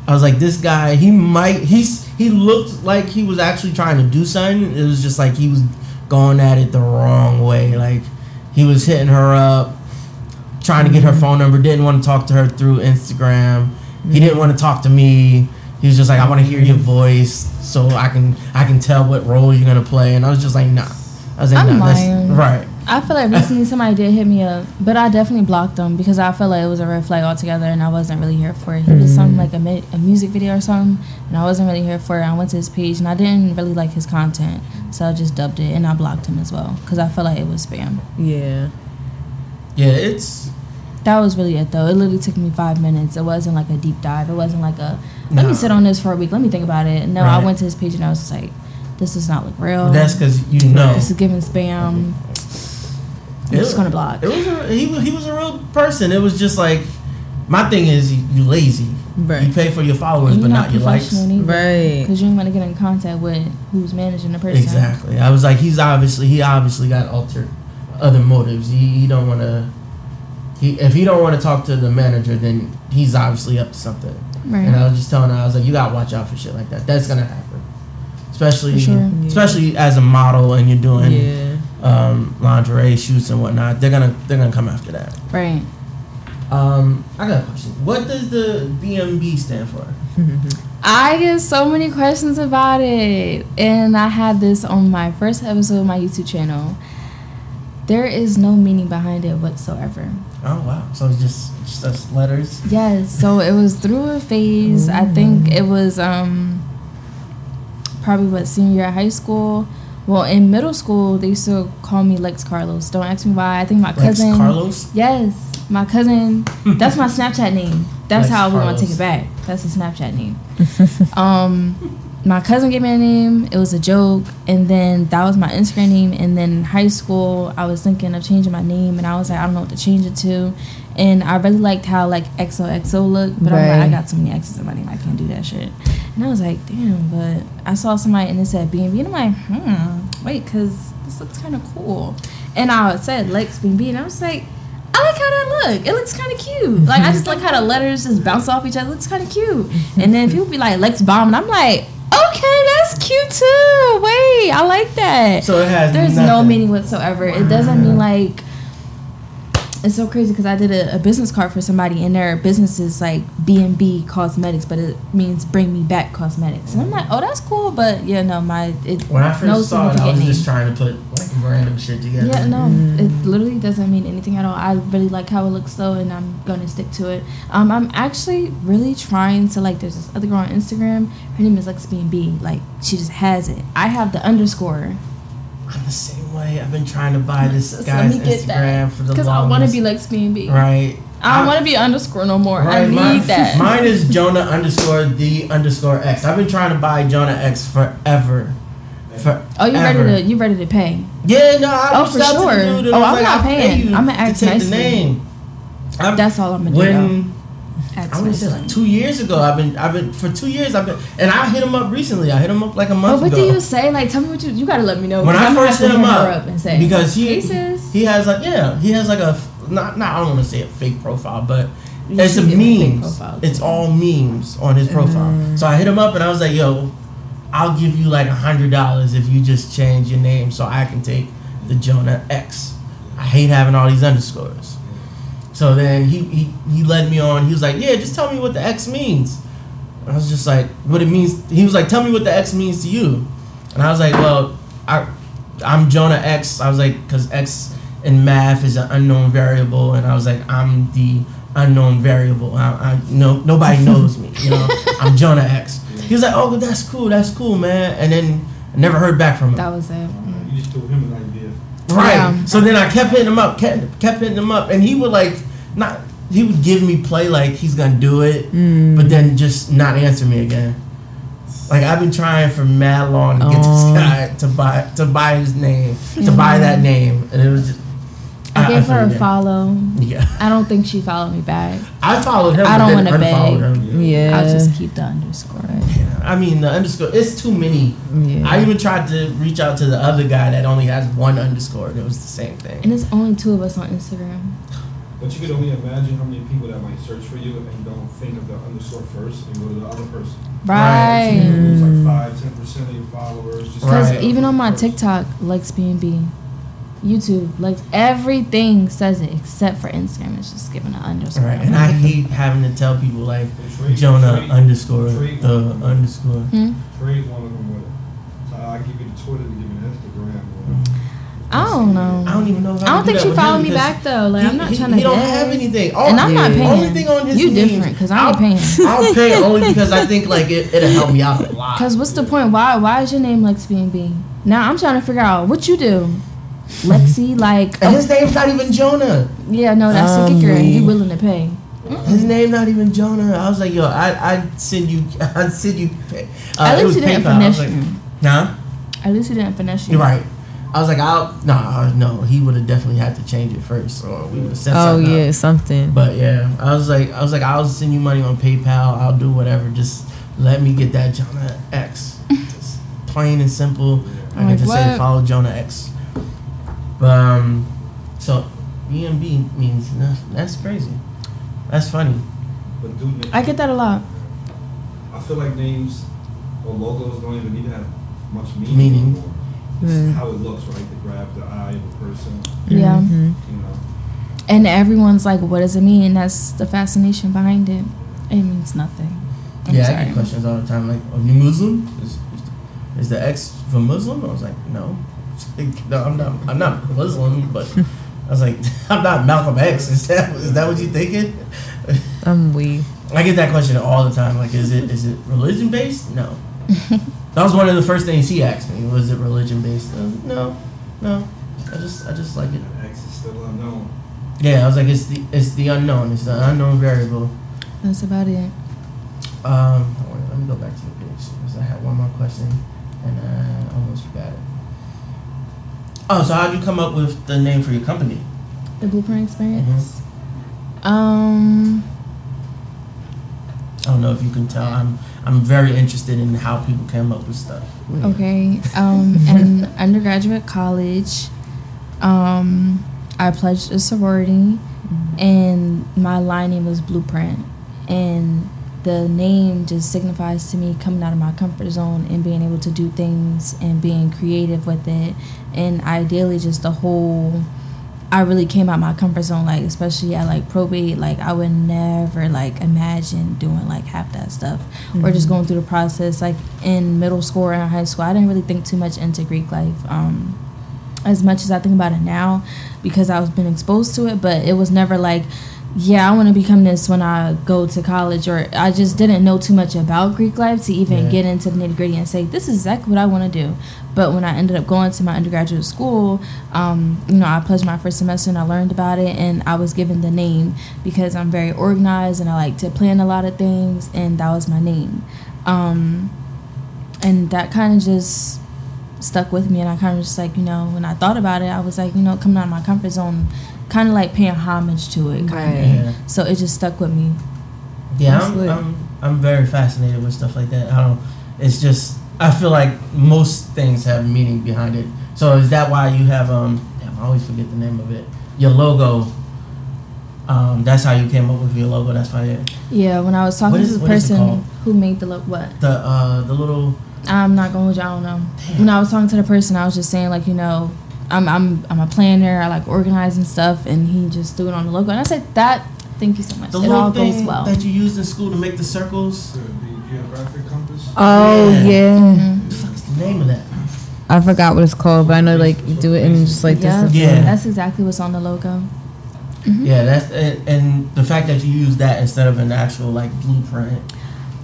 I was like, this guy, he might. He's he looked like he was actually trying to do something. It was just like he was going at it the wrong way. Like he was hitting her up, trying to get her mm-hmm. phone number. Didn't want to talk to her through Instagram. He didn't want to talk to me. He was just like, I want to hear your voice so I can I can tell what role you're gonna play. And I was just like, nah. I was like, I'm nah, that's lying. right. I feel like recently somebody did hit me up, but I definitely blocked them because I felt like it was a red flag altogether, and I wasn't really here for it. He was something mm. like a, mi- a music video or something, and I wasn't really here for it. I went to his page, and I didn't really like his content, so I just dubbed it, and I blocked him as well because I felt like it was spam. Yeah. Yeah, it's That was really it, though. It literally took me five minutes. It wasn't like a deep dive. It wasn't like a let Nah. me sit on this for a week. Let me think about it. No, I went to his page and I was just like, this does not look real. that's because you know. This is giving spam. I'm It- just gonna block. It was a, he was he was a real person. It was just like my thing is you, you lazy. Right. You pay for your followers, but you're not your likes. professional neither. Right. Because you don't want to get in contact with who's managing the person. Exactly. I was like, he's obviously he obviously got altered other motives. He, he don't want to. He if he don't want to talk to the manager, then he's obviously up to something. Right. And I was just telling her, I was like, you gotta watch out for shit like that. That's gonna happen, especially sure. especially as a model and you're doing Yeah. Um, lingerie shoots and whatnot. They're gonna they're gonna come after that. Right. Um, I got a question. What does the BMB stand for? I get so many questions about it. And I had this on my first episode of my YouTube channel. There is no meaning behind it whatsoever. Oh wow! So it's just just us letters. Yes, so it was through a phase. I think it was um probably what senior year of high school. Well, in middle school, they used to call me Lex Carlos. Don't ask me why. I think my Lex cousin. Carlos. Yes, my cousin. (laughs) that's my Snapchat name. That's Lex how we want to take it back. That's a Snapchat name. (laughs) um, my cousin gave me a name. It was a joke, and then that was my Instagram name. And then in high school, I was thinking of changing my name, and I was like, I don't know what to change it to. And I really liked how like XOXO looked, but I'm like, I got so many X's in my name, I can't do that shit. And I was like, damn. But I saw somebody and it said B and I'm like, hmm, wait, cause this looks kind of cool. And I said Lex B and and I was like. I like how that look. It looks kind of cute. Like I just like how the letters just bounce off each other. It looks kind of cute. And then people be like Lex Bomb, and I'm like, okay, that's cute too. Wait, I like that. So it has There's no meaning whatsoever. It doesn't mean like. It's so crazy because I did a, a business card for somebody, and their business is like B and B Cosmetics, but it means Bring Me Back Cosmetics. And I'm like, oh, that's cool, but yeah, no, my it When I first no saw it, I was significant just trying to put like random shit together. Yeah, no, it literally doesn't mean anything at all. I really like how it looks though, and I'm gonna stick to it. Um, I'm actually really trying to like. There's this other girl on Instagram. Her name is Lex B and B. Like she just has it. I have the underscore. I'm the same way. I've been trying to buy this So guy's let me get Instagram that for the longest. because I want to be like B right. I don't want to be underscore no more. I need mine, that. (laughs) Mine is Jonah underscore the underscore X. I've been trying to buy Jonah X forever. For oh, you ready to you ready to pay? Yeah, no, I Oh, for out to the sure. Oh, I'm like, not paying. you I'ma to ask take the nicely. name. I'm- That's all I'm gonna do. when though. I want to say like two years ago. I've been, I've been for two years. I've been, and I hit him up recently. I hit him up like a month what ago. do you say? Like, tell me what you you gotta let me know. when I I'm first hit him her up, and say because he "Hey, sis." he has like yeah he has like a not not I don't want to say a fake profile but You it's a him a profile. it's all memes on his profile mm. so I hit him up and I was like yo I'll give you like a hundred dollars if you just change your name so I can take the Jonah X I hate having all these underscores so then he he he led me on he was like yeah just tell me what the X means I was just like what it means he was like tell me what the X means to you and I was like well I I'm Jonah X. I was like, because X in math is an unknown variable, and I was like, I'm the unknown variable. I, I no nobody (laughs) knows me. You know, I'm Jonah X. He was like, oh, that's cool, that's cool, man. And then I never heard back from him. that was it. You just threw him an idea. Right. Yeah. So then I kept hitting him up, kept kept hitting him up, and he would like not. He would give me play like he's gonna do it, mm. but then just not answer me again. Like I've been trying for mad long to get Oh. this guy to buy to buy his name, to buy mm-hmm. that name, and it was just. I gave her a figured follow. Yeah, I don't think she followed me back. I followed him. I don't wanna beg. Yeah. I'll just keep the underscore. Yeah, I mean the underscore. It's too many. Yeah. I even tried to reach out to the other guy that only has one underscore, and it was the same thing. And it's only two of us on Instagram. But you could only imagine how many people that might search for you and don't think of the underscore first and go to the other person. Right. So you Right. lose like mm. five, ten percent of your followers. Because Right. even on my TikTok, Lex B&B, YouTube, like everything says it except for Instagram. It's just giving an underscore. Right, and I hate having to tell people like Trade- Jonah trade- underscore trade the one. underscore. Hmm? Trade one of them with it. So I give you the Twitter to give you the Instagram. I don't know. I don't even know. If I, I don't can do think that she followed me back though. Like he, I'm not he, trying to. He don't have anything. All, And I'm not paying. Only thing on his you memes- different because I ain't I'll- paying. (laughs) I'll pay (laughs) only because I think like it, it'll help me out a lot. Cause what's the point? Why why is your name Lex B and B? Now I'm trying to figure out what you do, Lexi. Like And his name's not even Jonah. yeah, no, that's the Um, kicker. And you willing to pay? His name not even Jonah. I was like, yo, I I send you, (laughs) I send you. Uh, At least he didn't PayPal. I was finesse like, you. Nah, At least he didn't finesse you. right. I was like, I'll no, no. He would have definitely had to change it first, or we would have set Oh something up. yeah, something. But yeah, I was like, I was like, I'll send you money on PayPal. I'll do whatever. Just let me get that Jonah X. Just plain and simple. I I'm can like, just say follow Jonah X. But um, so BMB means nothing. That's crazy. That's funny. But dude, I get that a lot. I feel like names or logos don't even need to have much meaning, Meaning. anymore. It's Mm. how it looks, right? To grab the eye of a person, Yeah. Mhm. you know. And everyone's like, what does it mean? That's the fascination behind it. It means nothing. I'm yeah, I get questions all the time like, "Are you Muslim? Is, is, is the X for Muslim?" I was like, "No, no, I'm not. I'm not Muslim." But I was like, (laughs) "I'm not Malcolm X. Is that is that what you thinking?" I'm weak. I get that question all the time. Like, is it is it religion based? No. that was one of the first things he asked me. Was it religion based? No, no. I just I just like it. X is still unknown. Yeah, I was like, it's the it's the unknown. It's the unknown variable. That's about it. Um, let me go back to the page. Because I had one more question and I almost forgot it. Oh, so how'd you come up with the name for your company? The blueprint experience. Um. I don't know if you can tell. I'm I'm very interested in how people came up with stuff. Okay. Um. (laughs) in undergraduate college, um, I pledged a sorority, and my line name was Blueprint, and the name just signifies to me coming out of my comfort zone and being able to do things and being creative with it, and ideally just the whole. I really came out of my comfort zone, like especially at like probate. Like I would never like imagine doing like half that stuff, or just going through the process. Like in middle school or in high school, I didn't really think too much into Greek life. Um, as much as I think about it now, because I was been exposed to it, but it was never like, yeah, I want to become this when I go to college, or I just didn't know too much about Greek life to even Yeah. get into the nitty gritty and say this is exactly what I want to do. But when I ended up going to my undergraduate school, um, you know, I pledged my first semester and I learned about it, and I was given the name because I'm very organized and I like to plan a lot of things, and that was my name. Um, and that kind of just stuck with me and I kind of just like you know when I thought about it I was like you know coming out of my comfort zone kind of like paying homage to it kind Right. of Yeah. so it just stuck with me Yeah, I'm. I'm I'm very fascinated with stuff like that. I don't. It's just I feel like most things have meaning behind it. So is that why you have um? Damn, I always forget the name of it. Your logo. Um, that's how you came up with your logo. That's why it, yeah when I was talking What is- to the what is it person who made the look what the uh the little I'm not gonna hold you I don't know when I was talking to the person I was just saying like you know I'm I'm I'm a planner I like organizing stuff and he just threw it on the logo and I said that thank you so much the it little all goes well that you used in school to make the circles. The, the geographic compass. Oh Yeah. yeah. Mhm. What the fuck is the name of that? I forgot what it's called, but I know like you do it in just like yeah, this. Yeah. that's exactly what's on the logo Mhm. Yeah, that's and, and the fact that you use that instead of an actual like blueprint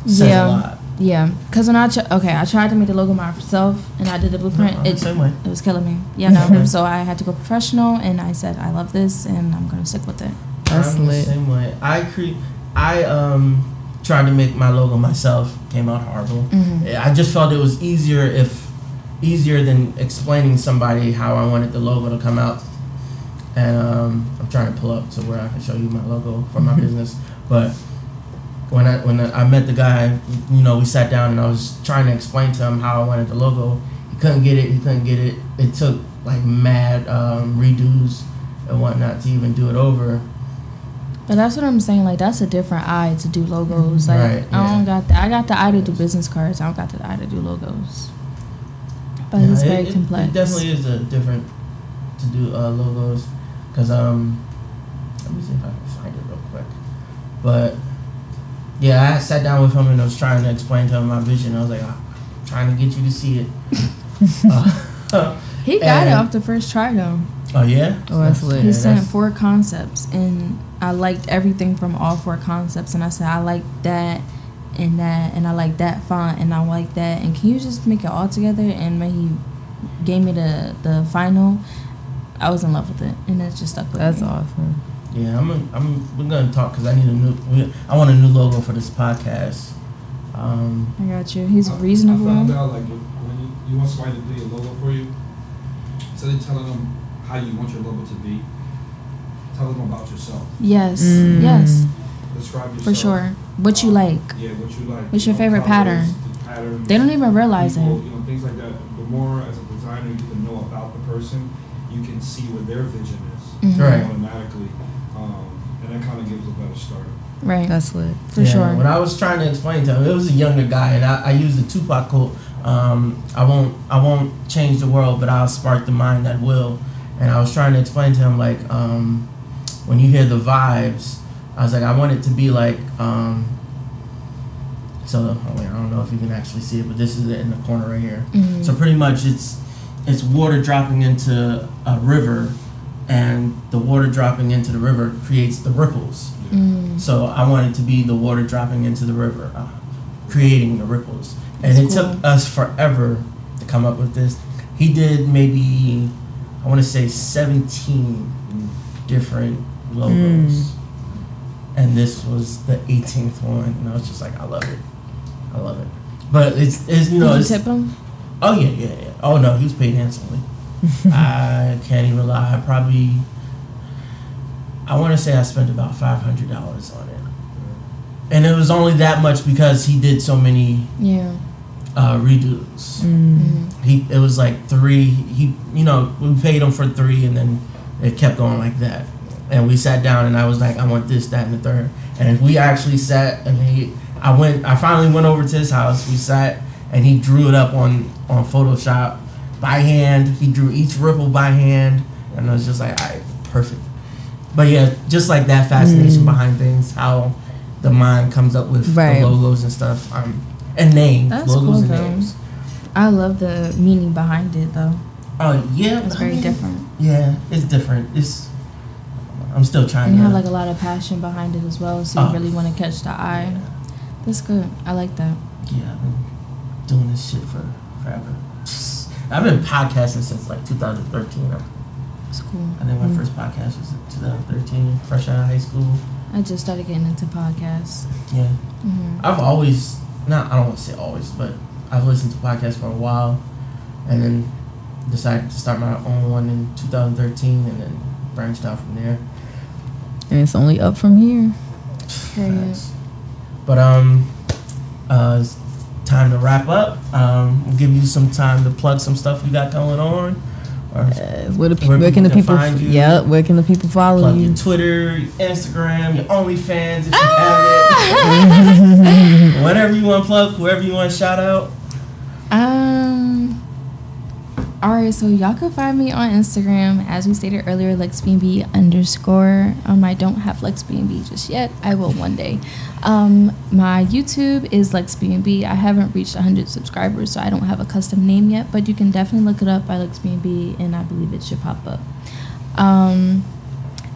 says Yeah. a lot. Yeah, because when I ch- okay, I tried to make the logo myself, and I did the blueprint. No, the It, same way. it was killing me. Yeah, no. (laughs) so I had to go professional, and I said I love this, and I'm gonna stick with it. That's I'm lit. the same way. I cre- I um tried to make my logo myself. Came out horrible. Mhm. I just felt it was easier if easier than explaining somebody how I wanted the logo to come out. And um, I'm trying to pull up to where I can show you my logo for my business. But when I when I met the guy, you know, we sat down and I was trying to explain to him how I wanted the logo. He couldn't get it. He couldn't get it. It took like mad um, redos and whatnot to even do it over. But that's what I'm saying. Like that's a different eye to do logos. Like Right, I don't got that. I got the eye to do business cards. I don't got the eye to do logos. But Yeah, it's it- very it, complex. It definitely is a different to do uh, logos, cause um, let me see if I can find it real quick. But yeah, I sat down with him and I was trying to explain to him my vision. I was like, "Ah, I'm trying to get you to see it. (laughs) uh, He got it off the first try though. oh yeah. Oh, that's lit. He Yeah, sent that's- four concepts, and I liked everything from all four concepts. And I said, I like that and that, and I like that font, and I like that. And can you just make it all together? And when he gave me the the final, I was in love with it, and it just stuck with That's me. awesome. Yeah, I'm. A, I'm. We're gonna talk because I need a new. We, I want a new logo for this podcast. Um, I got you. He's I- reasonable. I found out like when when you, you want somebody to do a logo for you, instead of telling them how you want your logo to be, tell them about yourself. Yes, Mm. yes, Describe yourself. for sure. What you Um, like. Yeah, what you like. What's you your favorite colors, pattern? the patterns, They don't even realize people, it. You know, things like that. The more as a designer you can know about the person, you can see what their vision is Mhm. Right. automatically, um, and that kind of gives a better start. Right. That's lit. for yeah, sure. When I was trying to explain to him, it was a younger guy, and I, I used the Tupac quote. Um, I won't. I won't change the world, but I'll spark the mind that will. And I was trying to explain to him like, um, when you hear the vibes, I was like, I want it to be like. Um, so oh wait, I don't know if you can actually see it, but this is it in the corner right here. Mhm. So pretty much, it's it's water dropping into a river, and the water dropping into the river creates the ripples. Mm. So I wanted to be the water dropping into the river, uh, creating the ripples. And That's it took us forever to come up with this. He did maybe, I want to say 17 different logos. And this was the 18th one. And I was just like, I love it. I love it. but it's it's you know Did you tip him? oh yeah yeah yeah oh no he was paid handsomely. I can't even lie. I probably I want to say I spent about five hundred dollars on it, and it was only that much because he did so many Yeah. uh, redos. Mm. He it was like three. He you know we paid him for three, and then it kept going like that. And we sat down, and I was like, I want this, that, and the third. And we actually sat, and he I went. I finally went over to his house. We sat, and he drew it up on on Photoshop by hand. He drew each ripple by hand, and I was just like, all right, perfect. But yeah, just like that fascination behind things, how the mind comes up with Right. the logos and stuff, um, and names, That's logos cool, and though. names. I love the meaning behind it though. Oh yeah, It's I very mean, different. Yeah, it's different. It's I'm still trying And you to. have like a lot of passion behind it as well, so you Oh. really want to catch the eye. That's good. I like that. yeah, I've been doing this shit for forever. I've been podcasting since like 2013. It's cool. I think my Mm. first podcast was 2013, fresh out of high school. I just started getting into podcasts. Yeah, hmm I've always not. I don't want to say always, but I've listened to podcasts for a while, and then decided to start my own one in 2013, and then branched out from there. And it's only up from here. But um, uh, time to wrap up. Um, we'll give you some time to plug some stuff you got going on, or Uh, where, the, Where where can the people find you. Yep. Where can the people follow plug you? your Twitter, your Instagram, your OnlyFans if you Ah! have it. (laughs) Whatever you want to plug, whoever you want to shout out. Um. All right, so y'all can find me on Instagram, as we stated earlier, LexBnB underscore. Um, I don't have LexBnB just yet. I will one day. Um, my YouTube is LexBnB. I haven't reached 100 subscribers, so I don't have a custom name yet. But you can definitely look it up by LexBnB, and I believe it should pop up. Um,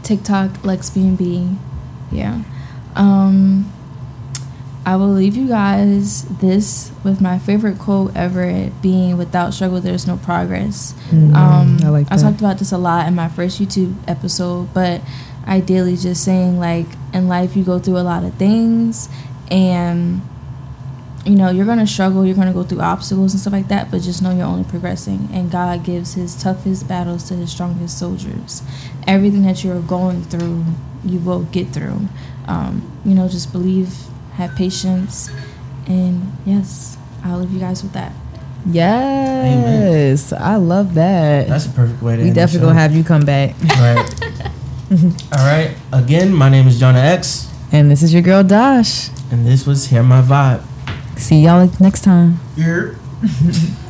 TikTok LexBnB, yeah. Um, I will leave you guys this with my favorite quote ever being without struggle there's no progress. Mm, um, I like I talked about this a lot in my first YouTube episode, but ideally just saying like in life you go through a lot of things and you know you're gonna struggle you're gonna go through obstacles and stuff like that but just know you're only progressing and god gives his toughest battles to his strongest soldiers. Everything that you're going through you will get through. Um, you know just believe have patience and yes i'll leave you guys with that Yes, I love that. That's a perfect way to. we end the definitely gonna have you come back. Right. (laughs) All right. Again, my name is Jonah X, And this is your girl Dash. and this was Hear My Vibe. See y'all next time. Here. (laughs)